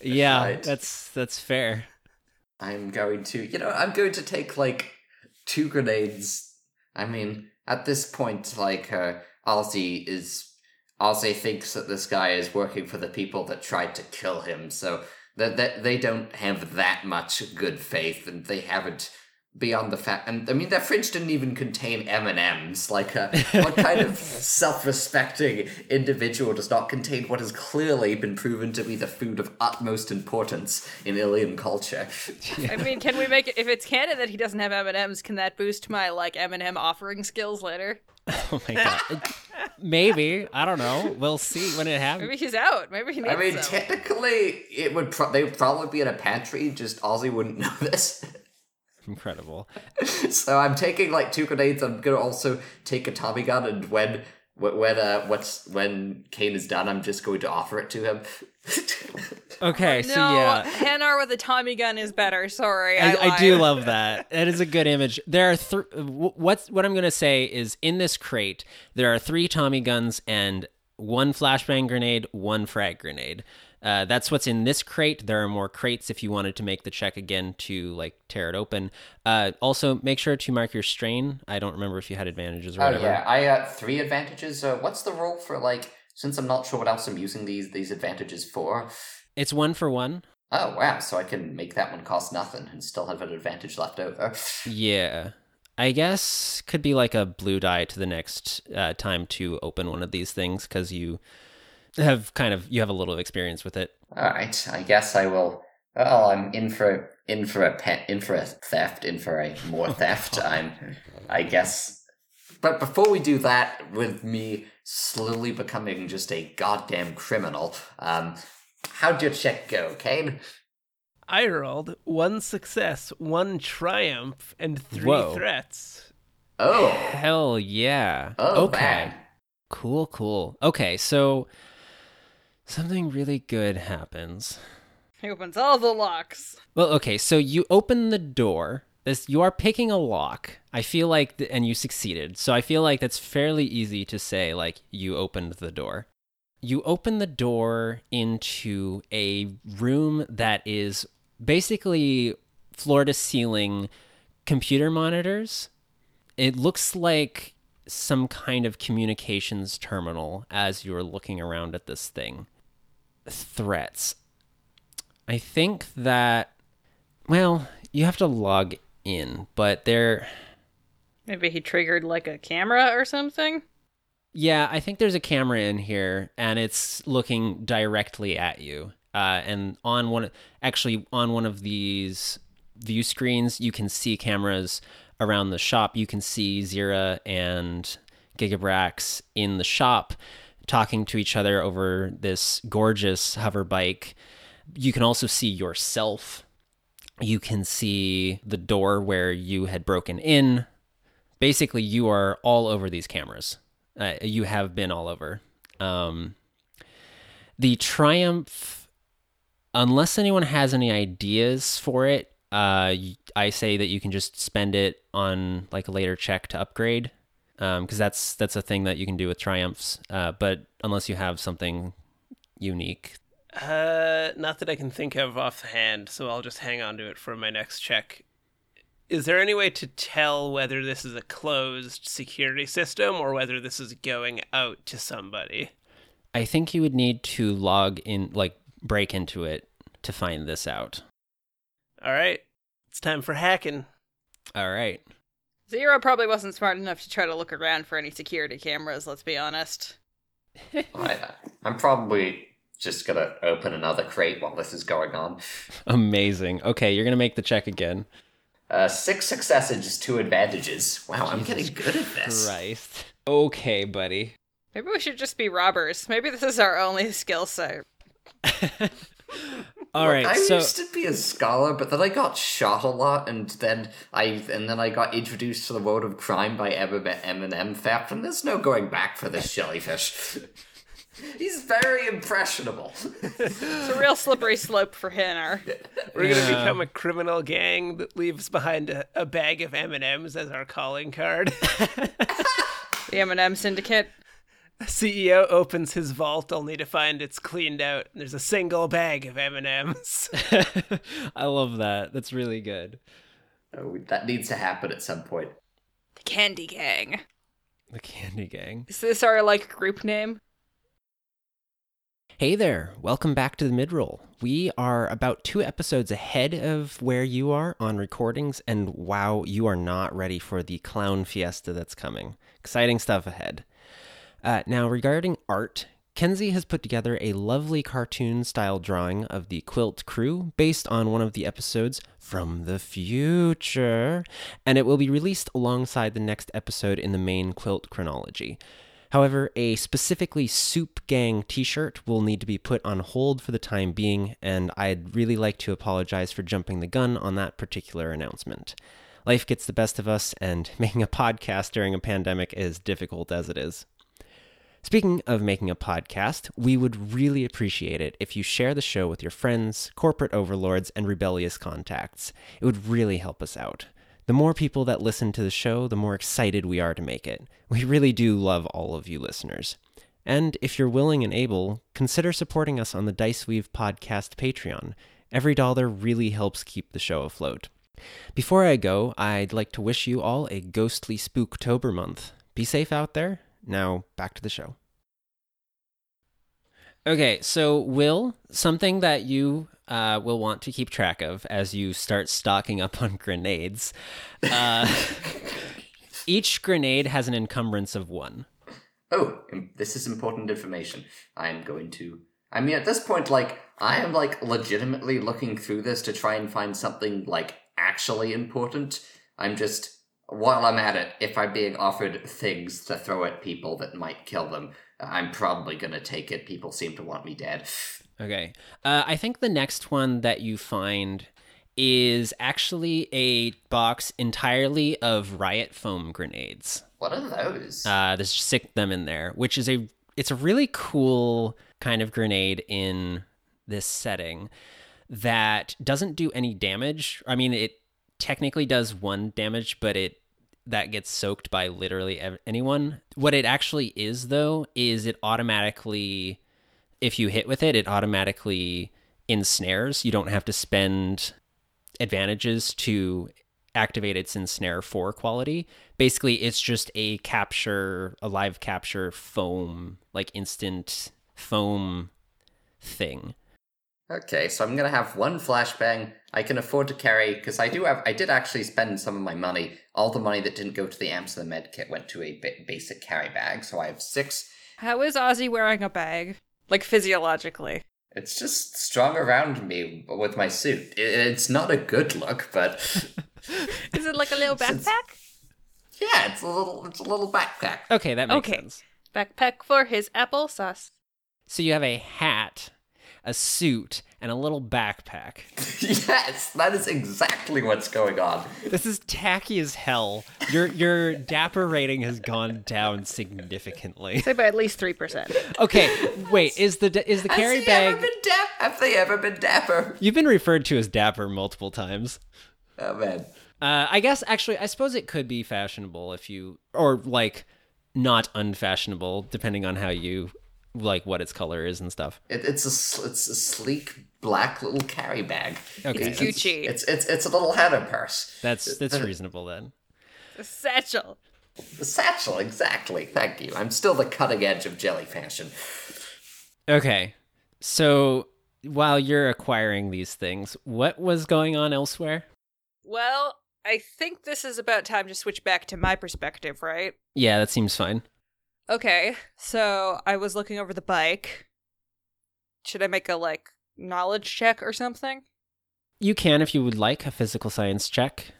Yeah, Right. that's that's fair. I'm going to, you know, I'm going to take like two grenades. I mean, at this point, like, uh, Ozzy is. Ozzy thinks that this guy is working for the people that tried to kill him, so that, that they don't have that much good faith, and they haven't beyond the fact, and I mean, that fridge didn't even contain M and M's. Like, uh, what kind of <laughs> self-respecting individual does not contain what has clearly been proven to be the food of utmost importance in alien culture? I mean, can we make it if it's canon that he doesn't have M and M's? Can that boost my like M and M offering skills later? <laughs> Oh my god. Maybe I don't know. We'll see when it happens. Maybe he's out. Maybe he needs I mean, some. technically, it would pro- they would probably be in a pantry. Just Ozzy wouldn't <laughs> know this. Incredible. <laughs> so I'm taking like two grenades. I'm gonna also take a Tommy gun, and when wh- when uh, what's when Kane is done, I'm just going to offer it to him. <laughs> Okay, so no, yeah. Hanar with a Tommy gun is better. Sorry, I, I, I do love that. That is a good image. There are th- what's what I'm going to say is in this crate there are three Tommy guns and one flashbang grenade, one frag grenade. Uh, that's what's in this crate. There are more crates if you wanted to make the check again to like tear it open. Uh, also, make sure to mark your strain. I don't remember if you had advantages or Oh whatever. yeah, I uh three advantages. Uh, what's the rule for like? Since I'm not sure what else I'm using these these advantages for. It's one for one. Oh wow, so I can make that one cost nothing and still have an advantage left over. <laughs> Yeah. I guess could be like a blue die to the next uh, time to open one of these things because you have kind of you have a little experience with it. All right, I guess I will. Well, I'm in for in for a pet, in for a theft, in for a more <laughs> theft. I'm, I guess. But before we do that, with me slowly becoming just a goddamn criminal, um, how'd your check go, Kane? I rolled one success, one triumph, and three Whoa. threats. Oh, Hell yeah. oh, okay. man. Cool, cool. Okay, so something really good happens. He opens all the locks. Well, okay, so you open the door. This you are picking a lock. I feel like th- and you succeeded. So I feel like that's fairly easy to say like you opened the door. You open the door into a room that is basically floor to ceiling computer monitors. It looks like some kind of communications terminal as you're looking around at this thing. Threats. I think that, well, you have to log in, but there, Maybe he triggered like a camera or something. yeah, I think there's a camera in here and it's looking directly at you. Uh, and on one, actually, on one of these view screens, you can see cameras around the shop. You can see Zira and Gigabrax in the shop talking to each other over this gorgeous hover bike. You can also see yourself. You can see the door where you had broken in. Basically, you are all over these cameras. Uh, you have been all over. Um, the Triumph, unless anyone has any ideas for it, uh, I say that you can just spend it on like a later check to upgrade, because that's that's a thing that you can do with Triumphs. Uh, but unless you have something unique, Uh, not that I can think of offhand, so I'll just hang on to it for my next check. Is there any way to tell whether this is a closed security system or whether this is going out to somebody? I think you would need to log in, like break into it to find this out. All right, it's time for hacking. All right. Zero probably wasn't smart enough to try to look around for any security cameras. Let's be honest. I, I'm probably just gonna open another crate while this is going on. Amazing. Okay, you're gonna make the check again. Uh, six successes, just two advantages. Wow, I'm getting good at this. Christ. Okay, buddy. Maybe we should just be robbers. Maybe this is our only skill set. <laughs> All right. I so used to be a scholar, but then I got shot a lot, and then I and then I got introduced to the world of crime by M and M theft, and there's no going back for this jellyfish. <laughs> He's very impressionable. It's a real slippery slope for Hanar. <laughs> We're gonna become a criminal gang that leaves behind a, a bag of M and M's as our calling card. <laughs> The M&M Syndicate. CEO opens his vault only to find it's cleaned out. and There's a single bag of M and M's. <laughs> I love that. That's really good. oh, that needs to happen at some point. The Candy Gang. The Candy Gang. Is this our like group name? Hey there, welcome back to the midroll. We are about two episodes ahead of where you are on recordings, and wow, you are not ready for the clown fiesta that's coming. Exciting stuff ahead. Uh, now, regarding art, Kenzie has put together a lovely cartoon style drawing of the Quilt Crew based on one of the episodes from the future, and it will be released alongside the next episode in the main Quilt chronology. However, a specifically Soup Gang t shirt will need to be put on hold for the time being, and I'd really like to apologize for jumping the gun on that particular announcement. Life gets the best of us, and <laughs> making a podcast during a pandemic is difficult as it is. Speaking of making a podcast, we would really appreciate it if you share the show with your friends, corporate overlords, and rebellious contacts. It would really help us out. The more people that listen to the show, the more excited we are to make it. We really do love all of you listeners. And if you're willing and able, consider supporting us on the Dice Weave Podcast Patreon. Every dollar really helps keep the show afloat. Before I go, I'd like to wish you all a ghostly spooktober month. Be safe out there. Now, back to the show. Okay, so Will, something that you uh, will want to keep track of as you start stocking up on grenades. Uh, <laughs> each grenade has an encumbrance of one. Oh, im- this is important information. I am going to. I mean, at this point, like, I am, like, legitimately looking through this to try and find something, like, actually important. I'm just. While I'm at it, if I'm being offered things to throw at people that might kill them, I'm probably gonna take it. People seem to want me dead. Okay. Uh, I think the next one that you find is actually a box entirely of riot foam grenades. What are those? Uh, there's six of them in there, which is a it's a really cool kind of grenade in this setting that doesn't do any damage. I mean, it technically does one damage, but it that gets soaked by literally ev- anyone. What it actually is though is it automatically if you hit with it, it automatically ensnares. You don't have to spend advantages to activate its ensnare 4 quality. Basically, it's just a capture, a live capture foam, like instant foam thing. Okay, so I'm gonna have one flashbang I can afford to carry because I do have. I did actually spend some of my money. All the money that didn't go to the amps and the med kit went to a basic carry bag. So I have six. How is Ozzy wearing a bag? Like physiologically. It's just strung around me with my suit. It's not a good look, but <laughs> Is it like a little <laughs> Since- backpack? yeah, it's a little. It's a little backpack. Okay, that makes Okay. sense. Backpack for his applesauce. So you have a hat, a suit, and a little backpack. <laughs> yes, that is exactly what's going on. This is tacky as hell. Your your dapper rating has gone down significantly. Say by at least 3%. Okay, wait, <laughs> is the is the carry Has he ever bag been dap- Have they ever been dapper? You've been referred to as dapper multiple times. Oh man. Uh, I guess actually, I suppose it could be fashionable if you, or like not unfashionable, depending on how you like what its color is and stuff. It, it's a s- it's a sleek black little carry bag. Okay, It's Gucci. It's it's it's a little header purse. that's that's reasonable then. A satchel. The satchel, exactly. Thank you. I'm still the cutting edge of jelly fashion. Okay, so while you're acquiring these things, what was going on elsewhere? Well, I think this is about time to switch back to my perspective, right? Yeah, that seems fine. Okay, so I was looking over the bike. Should I make a like knowledge check or something? You can if you would like a physical science check.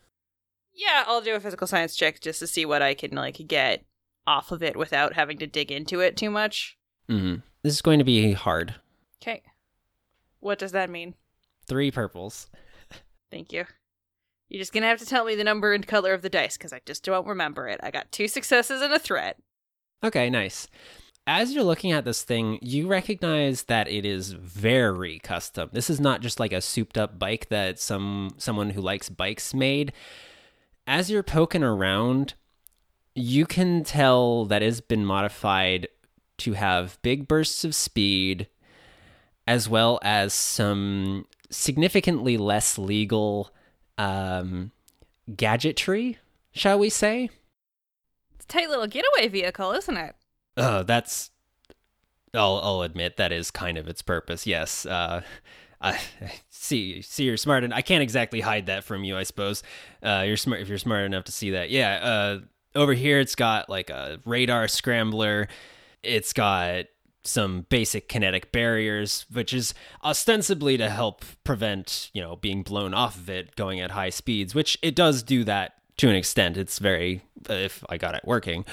Yeah, I'll do a physical science check just to see what I can like get off of it without having to dig into it too much. Mm-hmm. This is going to be hard. Okay. What does that mean? Three purples. Thank you. You're just gonna have to tell me the number and color of the dice because I just don't remember it. I got two successes and a threat. Okay, nice. As you're looking at this thing, you recognize that it is very custom. This is not just like a souped up bike that some someone who likes bikes made. As you're poking around, you can tell that it's been modified to have big bursts of speed as well as some significantly less legal um, gadgetry, shall we say? It's a tight little getaway vehicle, isn't it? Oh, that's I'll I'll admit that is kind of its purpose. Yes. Uh, I <laughs> see. See, you're smart, and I can't exactly hide that from you. I suppose. Uh, you're smart if you're smart enough to see that. Yeah. Uh, over here, it's got like a radar scrambler. It's got some basic kinetic barriers, which is ostensibly to help prevent, you know, being blown off of it going at high speeds, which it does do that to an extent. It's very, if I got it working,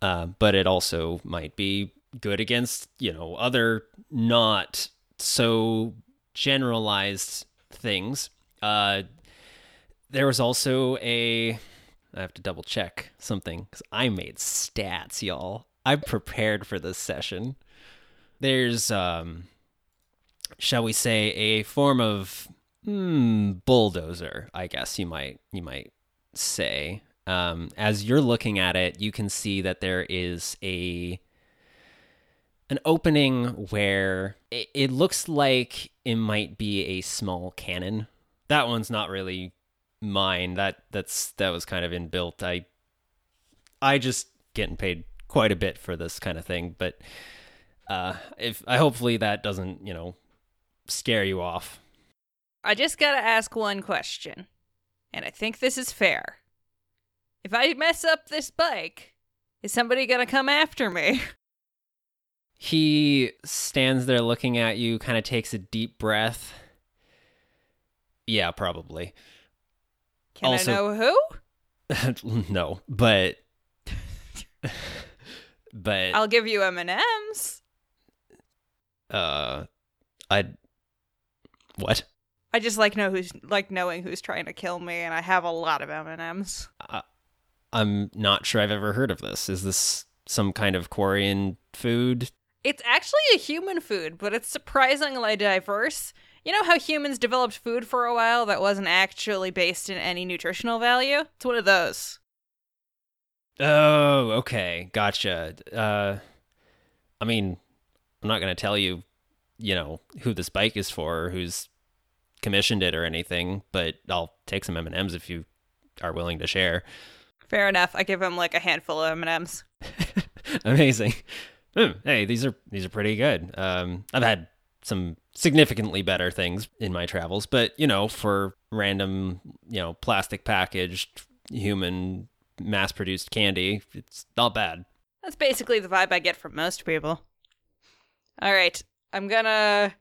uh, but it also might be good against, you know, other not so generalized things. Uh, there was also a, I have to double check something because I made stats, y'all. I'm prepared for this session there's um shall we say a form of hmm, bulldozer i guess you might you might say um, as you're looking at it you can see that there is a an opening where it, it looks like it might be a small cannon. That one's not really mine. That that's that was kind of inbuilt. I i just getting paid quite a bit for this kind of thing but uh, if I hopefully that doesn't you know scare you off. I just gotta ask one question, and I think this is fair. If I mess up this bike, is somebody gonna come after me? <laughs> He stands there looking at you, kind of takes a deep breath. Yeah, probably. Can Also- I know who? <laughs> no, but <laughs> but I'll give you M and M's. uh, I what? I just like know who's like knowing who's trying to kill me, and I have a lot of M and M's. I'm not sure I've ever heard of this. Is this some kind of Quarian food? It's actually a human food, but it's surprisingly diverse. You know how humans developed food for a while that wasn't actually based in any nutritional value? It's one of those. Oh, okay, gotcha. Uh, I mean, I'm not gonna tell you, you know, who this bike is for, or who's commissioned it or anything, but I'll take some M and M's if you are willing to share. Fair enough. I give him like a handful of M and M's. <laughs> Amazing. Hmm, hey, these are these are pretty good. Um, I've had some significantly better things in my travels, but you know, for random, you know, plastic packaged human mass produced candy, it's not bad. That's basically the vibe I get from most people. All right, I'm gonna.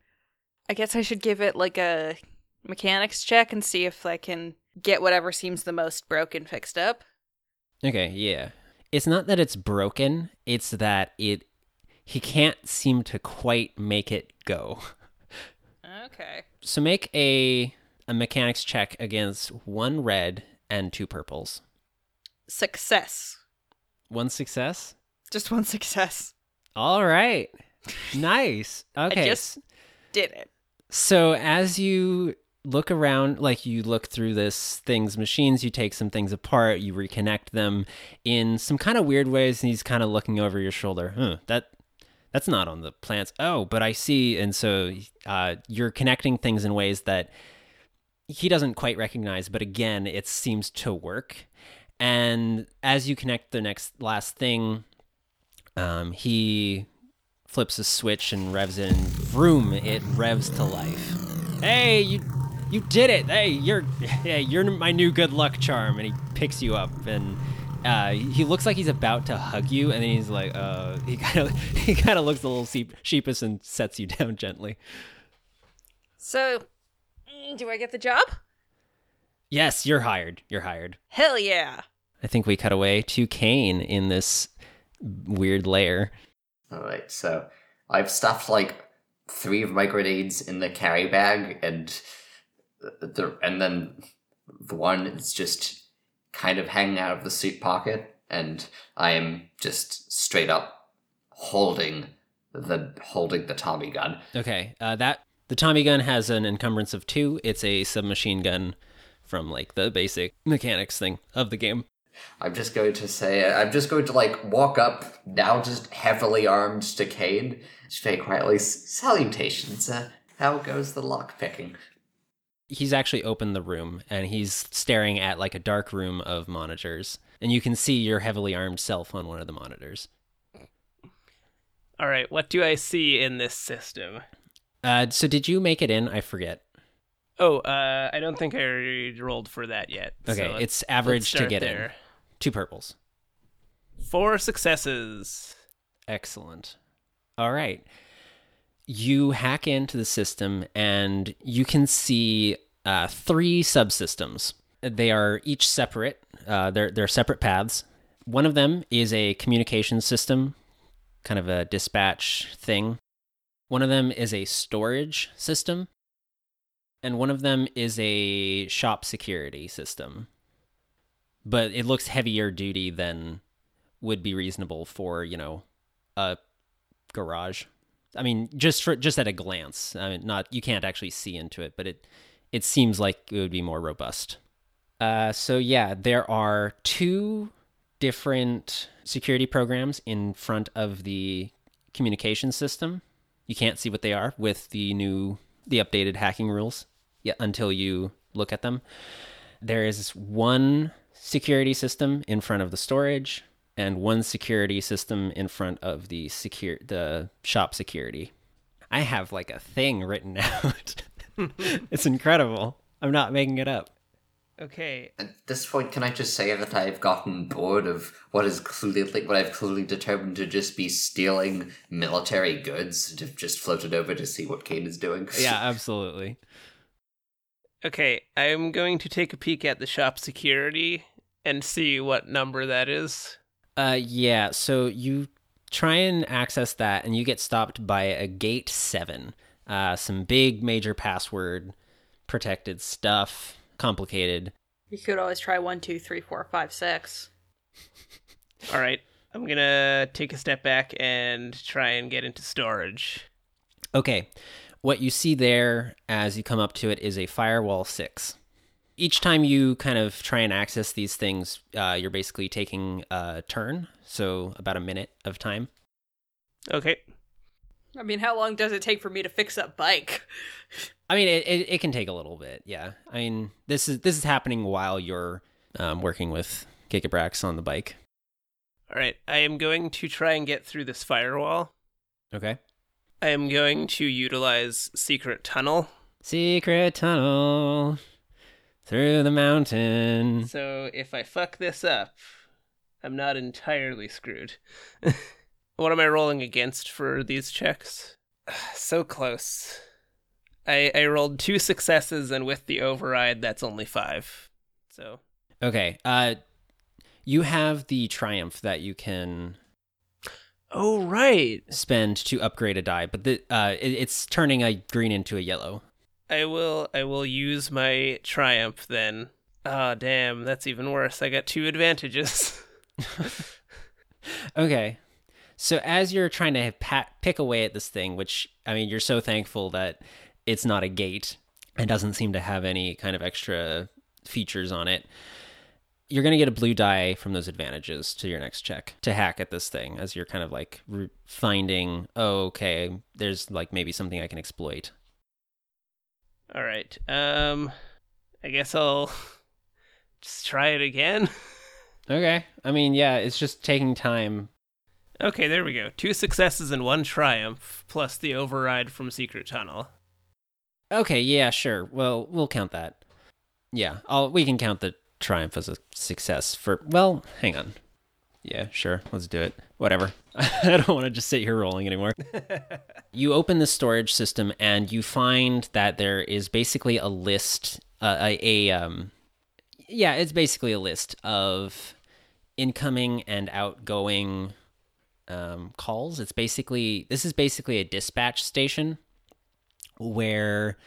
I guess I should give it like a mechanics check and see if I can get whatever seems the most broken fixed up. Okay, yeah. It's not that it's broken, it's that it he can't seem to quite make it go. Okay. So make a a mechanics check against one red and two purples. Success. One success? Just one success. All right. Nice. <laughs> Okay. just- Did it. So as you look around, like you look through this thing's machines, you take some things apart, you reconnect them in some kind of weird ways, and he's kind of looking over your shoulder. Huh, that that's not on the plants. Oh, but I see. And so uh, you're connecting things in ways that he doesn't quite recognize, but again, it seems to work. And as you connect the next last thing, um, he flips a switch and revs it, and vroom, it revs to life. Hey, you, you did it! Hey, you're, hey, you're my new good luck charm. And he picks you up, and uh, he looks like he's about to hug you, and then he's like, uh, he <laughs> kind of, he kind of looks a little sheep, sheepish and sets you <laughs> down gently. So, do I get the job? Yes, you're hired. You're hired. Hell yeah. I think we cut away to Kane in this weird lair. All right, so I've stuffed like three of my grenades in the carry bag, and the and then the one is just kind of hanging out of the suit pocket, and I am just straight up holding the holding the Tommy gun. Okay, uh, that the Tommy gun has an encumbrance of two. It's a submachine gun from like the basic mechanics thing of the game. I'm just going to say I'm just going to like walk up now, just heavily armed to Cade, just very quietly. Salutations. Uh, how goes the lock picking? He's actually opened the room and he's staring at like a dark room of monitors, and you can see your heavily armed self on one of the monitors. All right, what do I see in this system? Uh, so did you make it in? I forget. Oh, uh, I don't think I rolled for that yet. Okay, let's- it's average to start get in. Two purples. Four successes. Excellent. All right. You hack into the system and you can see uh, three subsystems. They are each separate. Uh, they're they're separate paths. One of them is a communication system, kind of a dispatch thing. One of them is a storage system, and one of them is a shop security system. But it looks heavier duty than would be reasonable for you know a garage. I mean, just for just at a glance. I mean, not you can't actually see into it, but it it seems like it would be more robust. Uh, so yeah, there are two different security programs in front of the communication system. You can't see what they are with the new the updated hacking rules yet until you look at them. There is one security system in front of the storage and one security system in front of the secure the shop security. I have like a thing written <laughs> out. it's incredible. I'm not making it up. Okay, At this point, can I just say that I've gotten bored of what is clearly what I've clearly determined to just be stealing military goods to just floated over to see what Kane is doing? Yeah, <laughs> absolutely. Okay. I'm going to take a peek at the shop security and see what number that is. Uh yeah, so you try and access that and you get stopped by a gate 7. Uh some big major password protected stuff, complicated. You could always try one, two, three, four, five, six. All right, I'm gonna take a step back and try and get into storage. Okay. What you see there as you come up to it is a firewall 6. Each time you kind of try and access these things, uh, you're basically taking a turn, so about a minute of time. Okay, I mean, how long does it take for me to fix a bike? <laughs> I mean, it, it, it can take a little bit, yeah. I mean, this is this is happening while you're um, working with Gigabrax on the bike. all right. I am going to try and get through this firewall. Okay. I am going to utilize secret tunnel. Secret tunnel through the mountain. So if I fuck this up, I'm not entirely screwed. <laughs> what am I rolling against for these checks? <sighs> so close. I I rolled two successes, and with the override, that's only five. So Okay. Uh, you have the triumph that you can oh right, spend to upgrade a die, but the uh, it, it's turning a green into a yellow. I will I will use my triumph then. Ah, damn, that's even worse. I got two advantages. <laughs> <laughs> Okay. So as you're trying to pat, pick away at this thing, which I mean, you're so thankful that it's not a gate and doesn't seem to have any kind of extra features on it. You're going to get a blue die from those advantages to your next check to hack at this thing as you're kind of like re- finding, oh, okay, there's like maybe something I can exploit. All right. Um, I guess I'll <laughs> just try it again. <laughs> Okay. I mean, yeah, it's just taking time. Okay, there we go. Two successes and one triumph, plus the override from Secret Tunnel. Okay, yeah, sure. Well, we'll count that. Yeah, I'll we can count the triumph as a success for well, hang on. Yeah, sure. Let's do it. Whatever. <laughs> I don't want to just sit here rolling anymore. <laughs> you open the storage system and you find that there is basically a list uh, a, a um yeah, it's basically a list of incoming and outgoing um, calls. It's basically this is basically a dispatch station where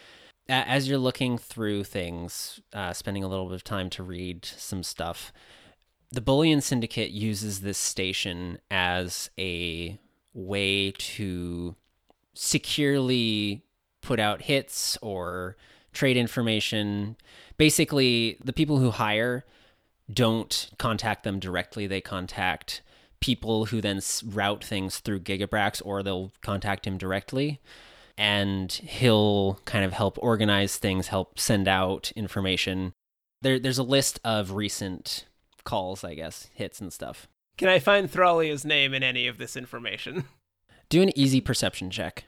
as you're looking through things, uh, spending a little bit of time to read some stuff, the Bullion Syndicate uses this station as a way to securely put out hits or trade information. Basically, the people who hire don't contact them directly, they contact people who then route things through Gigabrax or they'll contact him directly and he'll kind of help organize things, help send out information. There, there's a list of recent calls, I guess, hits and stuff. Can I find Thralia's name in any of this information? <laughs> Do an easy perception check.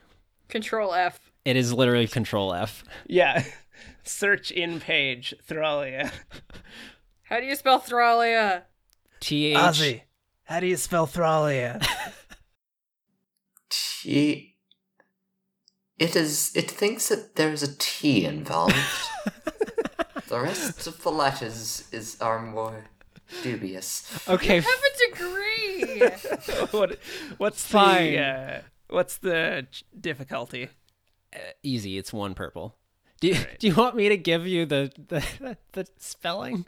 Control F. It is literally Control F. Yeah. <laughs> Search in page Thralia. How do you spell Thralia? T H. Ozzy, how do you spell Thralia? <laughs> T. It is. It thinks that there is a T involved. <laughs> the rest of the letters is are more dubious. Okay. Have a degree. <laughs> what, what's Fine. the uh, what's the ch- difficulty? easy. It's one purple. Do you, do you want me to give you the the, the spelling?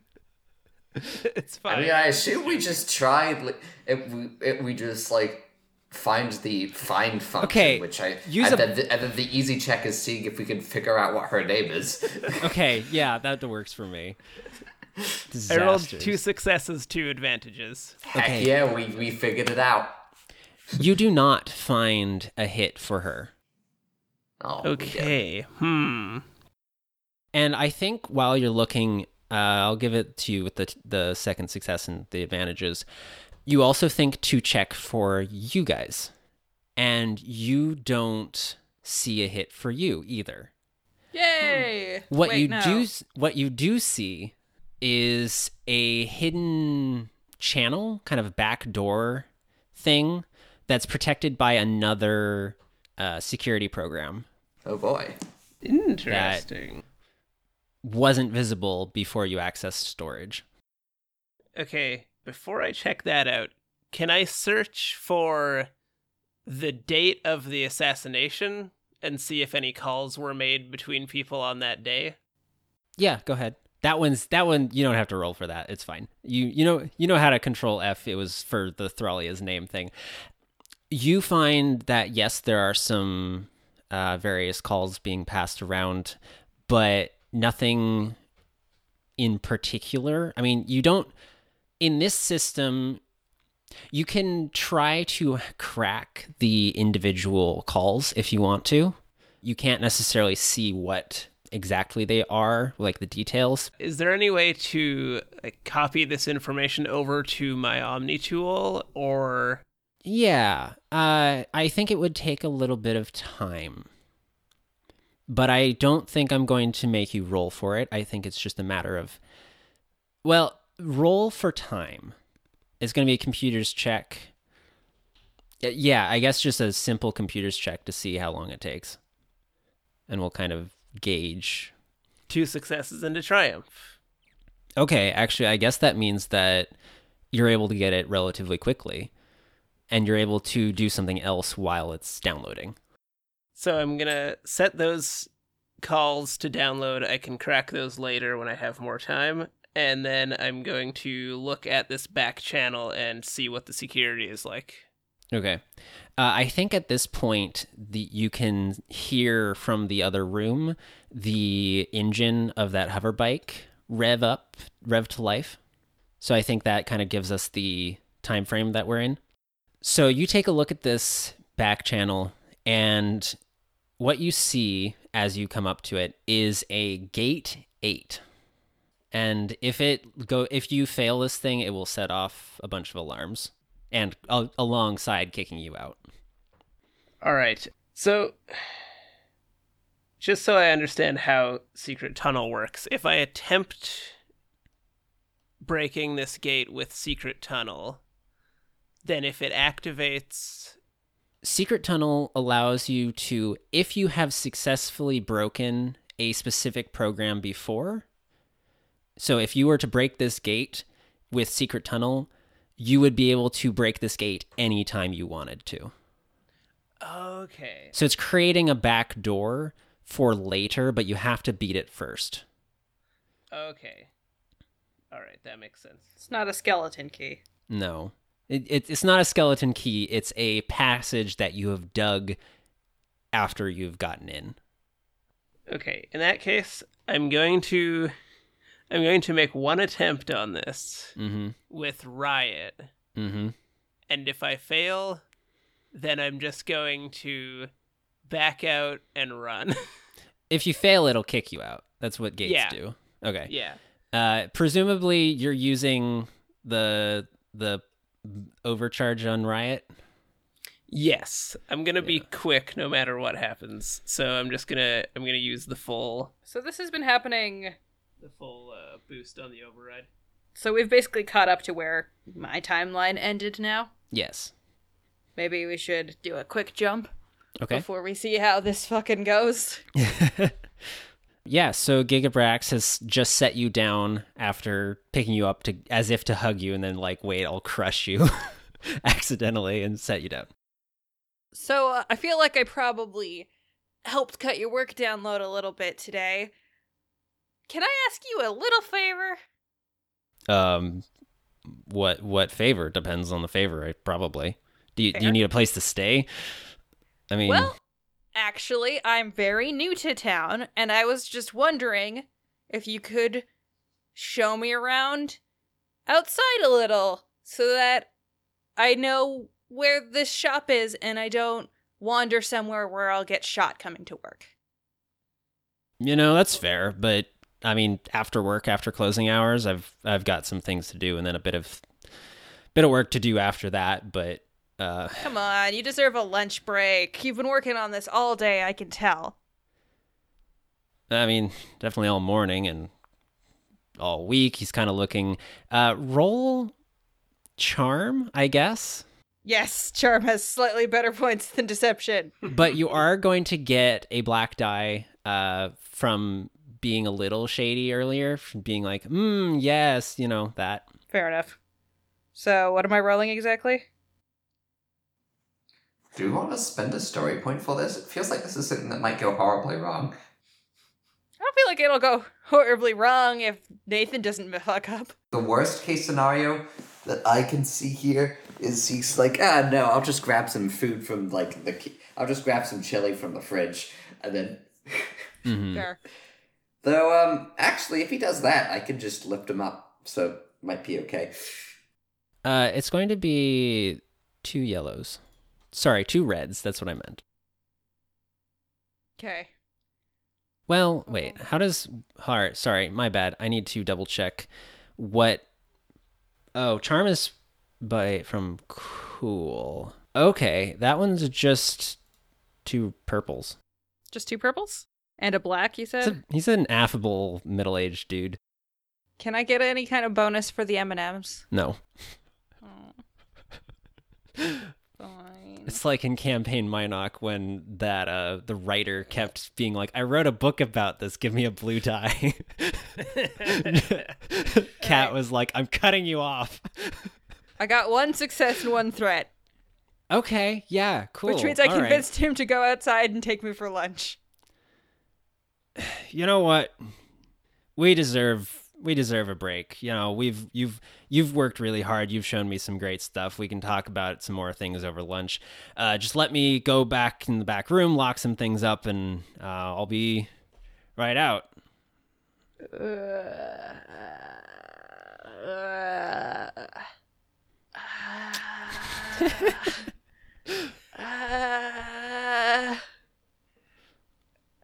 It's fine. I mean, I assume we just tried. Like, if we if we just like find the find function, Okay, which I use and, a- then the, and then the easy check is seeing if we can figure out what her name is. <laughs> Okay, yeah, that works for me. I rolled two successes, two advantages. Heck Okay. yeah, we we figured it out. You do not find a hit for her. Oh. Okay. Hmm. And I think while you're looking, uh, I'll give it to you with the the second success and the advantages. You also think to check for you guys, and you don't see a hit for you either. Yay. What Wait, you no. do what you do see is a hidden channel, kind of back door thing that's protected by another uh, security program. Oh boy. Interesting. Wasn't visible before you accessed storage. Okay, before I check that out, can I search for the date of the assassination and see if any calls were made between people on that day? Yeah, go ahead. That one's that one. You don't have to roll for that. It's fine. You you know you know how to control F. It was for the Thralia's name thing. You find that yes, there are some uh, various calls being passed around, but nothing in particular. I mean, you don't in this system. You can try to crack the individual calls if you want to. You can't necessarily see what exactly they are, like the details. Is there any way to like, copy this information over to my Omni tool or Yeah, uh, I think it would take a little bit of time. But I don't think I'm going to make you roll for it. I think it's just a matter of, well, roll for time. It's going to be a computer's check. Yeah, I guess just a simple computer's check to see how long it takes. And we'll kind of gauge two successes and a triumph? Okay, actually, I guess that means that you're able to get it relatively quickly, and you're able to do something else while it's downloading. So I'm gonna set those calls to download. I can crack those later when I have more time. And then I'm going to look at this back channel and see what the security is like. Okay. Uh, I think at this point, the you can hear from the other room the engine of that hover bike rev up, rev to life. So I think that kind of gives us the time frame that we're in. So you take a look at this back channel, and what you see as you come up to it is a gate eight. And if it go, if you fail this thing, it will set off a bunch of alarms, and al- alongside kicking you out. All right. So, just so I understand how Secret Tunnel works, if I attempt breaking this gate with Secret Tunnel, then if it activates. Secret Tunnel allows you to, if you have successfully broken a specific program before, so if you were to break this gate with Secret Tunnel, you would be able to break this gate anytime you wanted to. Okay. So it's creating a back door for later, but you have to beat it first. Okay. All right, that makes sense. It's not a skeleton key. No. It, it, it's not a skeleton key, it's a passage that you have dug after you've gotten in. Okay, in that case, I'm going to I'm going to make one attempt on this Mm with Riot. hmm. Mm hmm. And if I fail, then I'm just going to back out and run. <laughs> If you fail, it'll kick you out. That's what gates Yeah. do. Okay. yeah. Uh, presumably, you're using the the overcharge on Riot. Yes, I'm gonna be quick no matter what happens. So I'm just gonna I'm gonna use the full So this has been happening. The full uh, boost on the override. So we've basically caught up to where my timeline ended now. Yes. Maybe we should do a quick jump Okay. before we see how this fucking goes. <laughs> Yeah, so Gigabrax has just set you down after picking you up to as if to hug you and then like, wait, I'll crush you <laughs> accidentally and set you down. So uh, I feel like I probably helped cut your work download a little bit today. Can I ask you a little favor? Um what what favor depends on the favor, probably. Do you, do you need a place to stay? I mean, Well, actually, I'm very new to town, and I was just wondering if you could show me around outside a little so that I know where this shop is and I don't wander somewhere where I'll get shot coming to work. you know, that's fair, but I mean, after work, after closing hours, I've I've got some things to do and then a bit of bit of work to do after that, but uh Come on, you deserve a lunch break. You've been working on this all day, I can tell. I mean, definitely all morning and all week. He's kind of looking. Uh, roll charm, I guess. Yes, Charm has slightly better <laughs> points than Deception. but you are going to get a black die uh, from being a little shady earlier, being like, hmm, yes, you know, that. Fair enough. So, what am I rolling exactly? Do we want to spend a story point for this? It feels like this is something that might go horribly wrong. I don't feel like it'll go horribly wrong if Nathan doesn't fuck up. The worst case scenario that I can see here is he's like, ah, no, I'll just grab some food from like the, ki- I'll just grab some chili from the fridge, and then. mm-hmm. Fair. Though, um, actually, if he does that, I can just lift him up, so might be okay. Uh, it's going to be two yellows. Sorry, two reds. That's what I meant. Okay. Well, wait. How does? All right, sorry, my bad. I need to double check what. Oh, charm is by from cool. Okay, that one's just two purples. Just two purples and a black. You said. a, he's an affable middle-aged dude. Can I get any kind of bonus for the M&Ms? No, <laughs> Fine. it's like in campaign Minoc when that uh the writer kept being like, "I wrote a book about this. Give me a blue die." Cat <laughs> was like, "I'm cutting you off." I got one success and one threat, Okay, yeah, cool. which means I All right. convinced him to go outside and take me for lunch. You know what? We deserve we deserve a break. You know we've you've you've worked really hard. You've shown me some great stuff. We can talk about some more things over lunch. Uh, just let me go back in the back room lock some things up and uh, i'll be right out <laughs>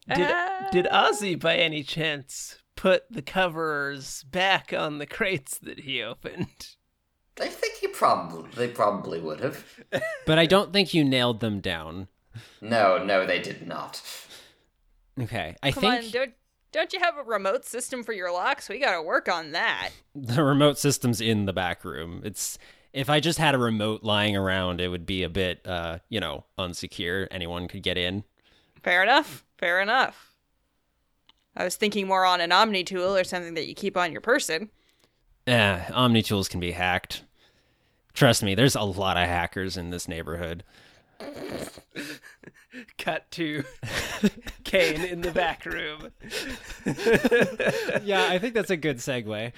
Did <laughs> did Ozzy by any chance put the covers back on the crates that he opened? I think he probably, they probably would have. <laughs> but i don't think you nailed them down No, no, they did not. okay i Come think on, don't, don't you have a remote system for your locks? We gotta work on that. <laughs> the remote system's in the back room it's if i just had a remote lying around it would be a bit uh you know unsecure anyone could get in Fair enough. Fair enough. I was thinking more on an Omni tool or something that you keep on your person. Yeah, Omni tools can be hacked. Trust me, there's a lot of hackers in this neighborhood. <laughs> Cut to <laughs> Kane in the back room. <laughs> yeah, I think that's a good segue.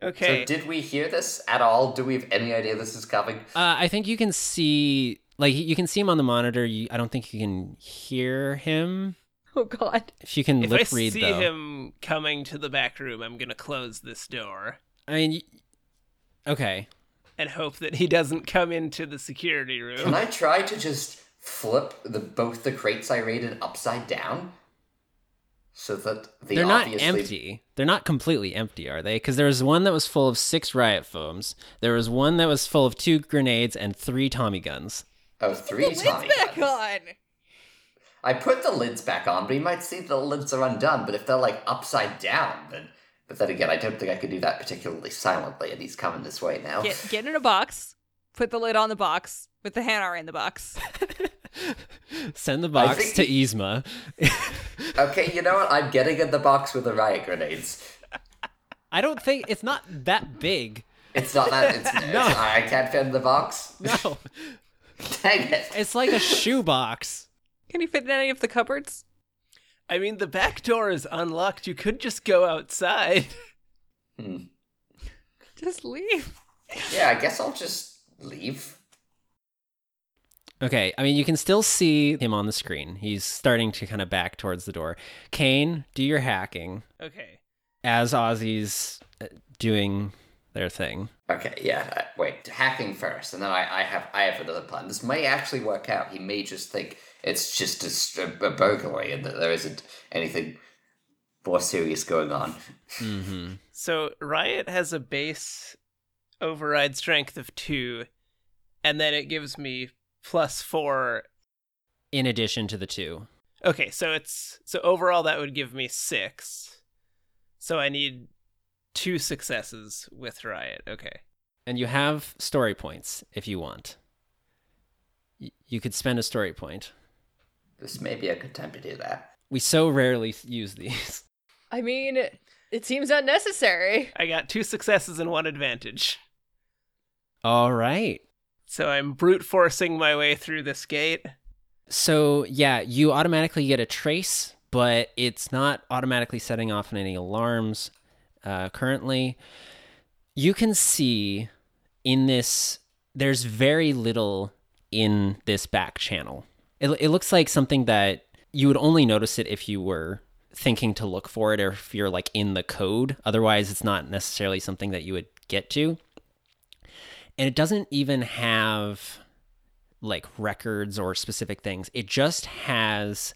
Okay. So, did we hear this at all? Do we have any idea this is coming? Uh, I think you can see, like, you can see him on the monitor. You, I don't think you can hear him. Oh god. If you can if lip I read, see though. him coming to the back room, I'm gonna close this door I mean, okay. and hope that he doesn't come into the security room. Can. I try to just flip the both the crates I raided upside down? so that the They're not obviously empty. They're not completely empty, are they? Because there was one that was full of six riot foams. There was one that was full of two grenades and three Tommy guns. Oh three Lids back guns. on. I put the lids back on, but you might see the lids are undone. But if they're like upside down, then. But then again, I don't think I could do that particularly silently, and he's coming this way now. Get get in a box. Put the lid on the box with the Hanar in the box. <laughs> Send the box think to he- Yzma. <laughs> Okay, you know what? I'm getting in the box with the riot grenades. I don't think it's not that big. It's not that. It's, <laughs> No. I can't fit in the box. No, <laughs> Dang it! it's like a shoebox. Can you fit in any of the cupboards? I mean, the back door is unlocked. You could just go outside. <laughs> Hmm. Just leave. Yeah, I guess I'll just leave. Okay, I mean, you can still see him on the screen. He's starting to kind of back towards the door. Kane, do your hacking Okay. as Ozzy's uh, doing their thing. Okay, yeah. Uh, wait, hacking first, and then I, I have I have another plan. This may actually work out. He may just think it's just a burglary and that there isn't anything more serious going on. Mm-hmm. So Riot has a base override strength of two, and then it gives me plus four. In addition to the two. Okay, so it's so overall that would give me six. So I need two successes with Riot. Okay. And you have story points if you want. Y- you could spend a story point. This may be a good time to do that. We so rarely use these. <laughs> I mean, it seems unnecessary. I got two successes and one advantage. All right. So I'm brute forcing my way through this gate. So, yeah, you automatically get a trace, but it's not automatically setting off any alarms uh, currently. You can see in this, there's very little in this back channel. It, it looks like something that you would only notice it if you were thinking to look for it or if you're like in the code. Otherwise, it's not necessarily something that you would get to. And it doesn't even have like records or specific things. It just has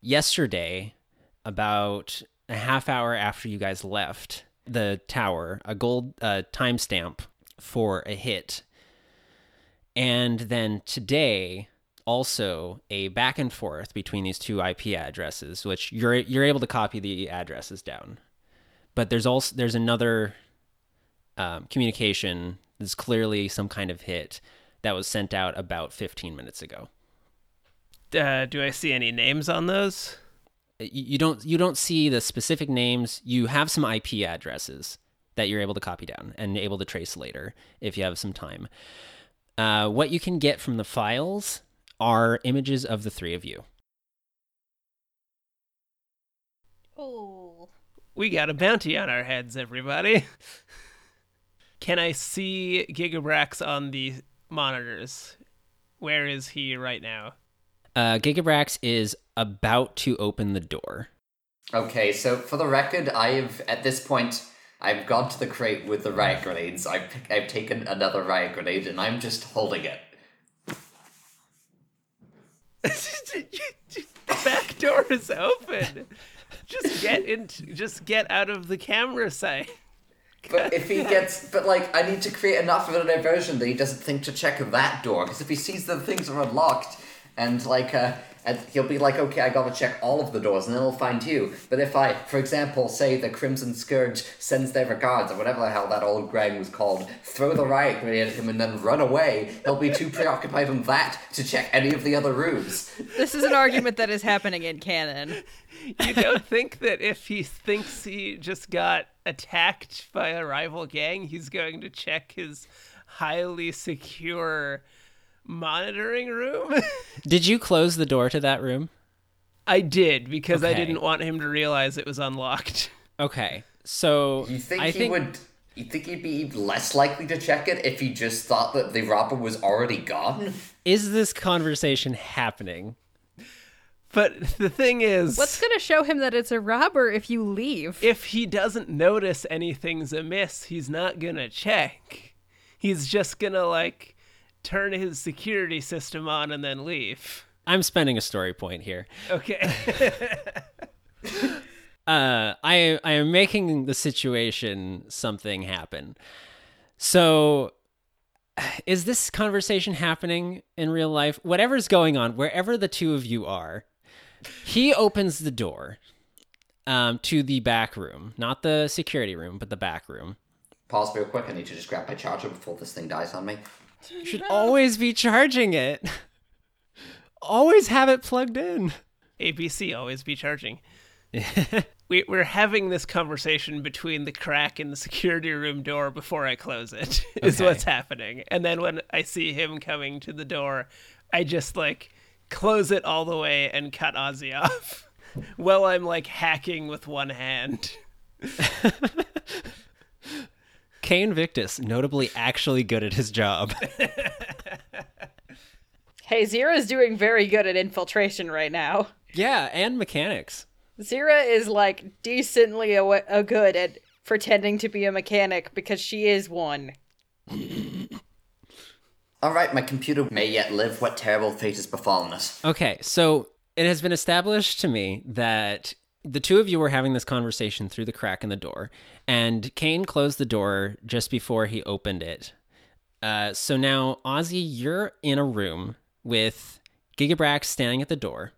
yesterday, about a half hour after you guys left the tower, a gold uh, timestamp for a hit. And then today, also a back and forth between these two IP addresses, which you're you're able to copy the addresses down. But there's also there's another um, communication. There's clearly some kind of hit that was sent out about 15 minutes ago. Uh, do I see any names on those? You you don't you don't see the specific names. You have some IP addresses that you're able to copy down and able to trace later if you have some time. Uh, what you can get from the files are images of the three of you. Oh. We got a bounty on our heads, everybody. <laughs> Can I see Gigabrax on the monitors? Where is he right now? Uh, Gigabrax is about to open the door. Okay, so for the record, I've at this point I've gone to the crate with the riot grenades. I've I've taken another riot grenade and I'm just holding it. <laughs> the back door is open. Just get in. Just get out of the camera sight. But if he gets, but like, I need to create enough of a diversion that he doesn't think to check that door. Because if he sees that things are unlocked, and like, uh, and he'll be like, okay, I gotta check all of the doors, and then he'll find you. But if I, for example, say the Crimson Scourge sends their regards, or whatever the hell that old Greg was called, throw the riot grenade at him and then run away, he'll be too preoccupied on that to check any of the other rooms. This is an argument that is happening in canon. You don't think that if he thinks he just got attacked by a rival gang, he's going to check his highly secure monitoring room? <laughs> Did you close the door to that room? I did because I didn't want him to realize it was unlocked. Okay, so You think I he think would? You think he'd be less likely to check it if he just thought that the robber was already gone? is this conversation happening? But the thing is, What's gonna show him that it's a robber if you leave? if he doesn't notice anything's amiss, he's not gonna check. He's just gonna like turn his security system on and then leave. I'm spending a story point here. Okay. <laughs> uh, I I am making the situation something happen. So, is this conversation happening in real life? Whatever's going on, wherever the two of you are, he opens the door um, to the back room, not the security room, but the back room. Pause real quick. I need to just grab my charger before this thing dies on me. You should always be charging it. always have it plugged in. ABC always be charging. <laughs> we, we're having this conversation between the crack in the security room door before I close it, <laughs> is Okay. what's happening. And then when I see him coming to the door, I just like close it all the way and cut Ozzy off <laughs> while I'm like hacking with one hand. Kane Victus, notably actually good at his job. <laughs> Hey, Zira's doing very good at infiltration right now. yeah, and mechanics. Zira is like decently a, a good at pretending to be a mechanic because she is one. All right, my computer may yet live. What terrible fate has befallen us? Okay, so it has been established to me that the two of you were having this conversation through the crack in the door, and Kane closed the door just before he opened it. Uh, so now, Ozzy, you're in a room with Gigabrax standing at the door.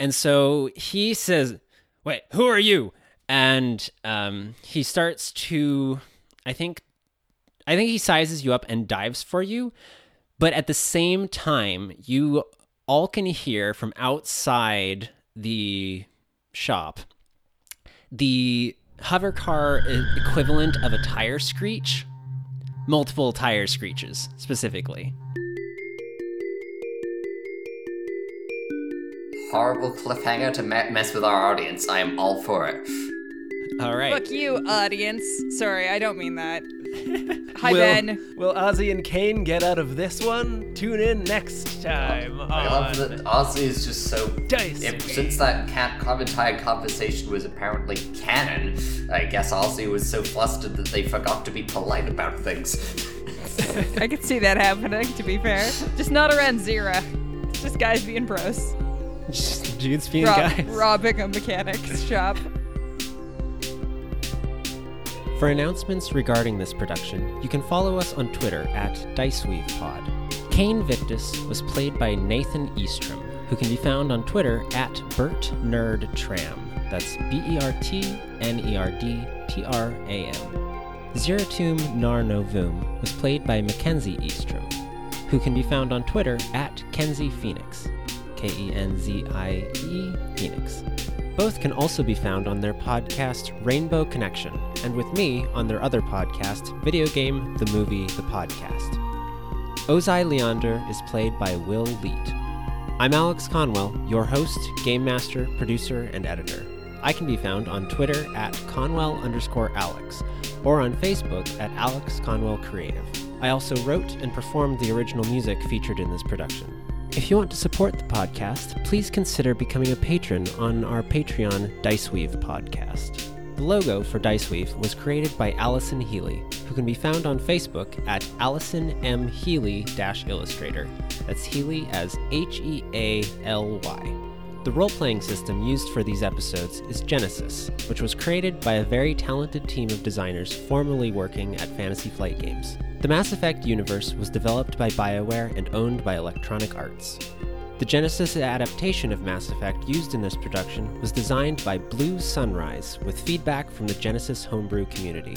And so he says, Wait, who are you? And um, he starts to, I think, I think he sizes you up and dives for you. But at the same time, you all can hear from outside the shop the hover car equivalent of a tire screech. Multiple tire screeches, specifically. Horrible cliffhanger to me- mess with our audience. I am all for it. All right. Fuck you, audience. Sorry, I don't mean that. <laughs> Hi, will, Ben. Will Ozzy and Kane get out of this one? Tune in next time I love on that Ozzy is just so. Dice. If, since that cat entire conversation was apparently canon, I guess Ozzy was so flustered that they forgot to be polite about things. <laughs> I could see that happening, to be fair. Just not around Zira. It's just guys being bros. Just dudes being Rob, guys. robbing a mechanic's shop. For announcements regarding this production, you can follow us on Twitter at DiceweavePod. Kane Victus was played by Nathan Eastrom, who can be found on Twitter at BertNerdTram. That's B E R T N E R D T R A M. Zeratum Nar Novum was played by Mackenzie Eastrom, who can be found on Twitter at Kenzie Phoenix. K E N Z I E Phoenix. Both can also be found on their podcast Rainbow Connection, and with me on their other podcast, Video Game, the Movie, the Podcast. Ozai Leander is played by Will Leet. I'm Alex Conwell, your host, game master, producer, and editor. I can be found on Twitter at Conwell underscore Alex, or on Facebook at Alex Conwell Creative. I also wrote and performed the original music featured in this production. If you want to support the podcast, please consider becoming a patron on our Patreon Diceweave podcast. The logo for Diceweave was created by Allison Healy, who can be found on Facebook at Allison M. Healy Illustrator. That's Healy as H E A L Y. The role playing system used for these episodes is Genesys, which was created by a very talented team of designers formerly working at Fantasy Flight Games. The Mass Effect universe was developed by BioWare and owned by Electronic Arts. The Genesys adaptation of Mass Effect used in this production was designed by Blue Sunrise with feedback from the Genesys homebrew community.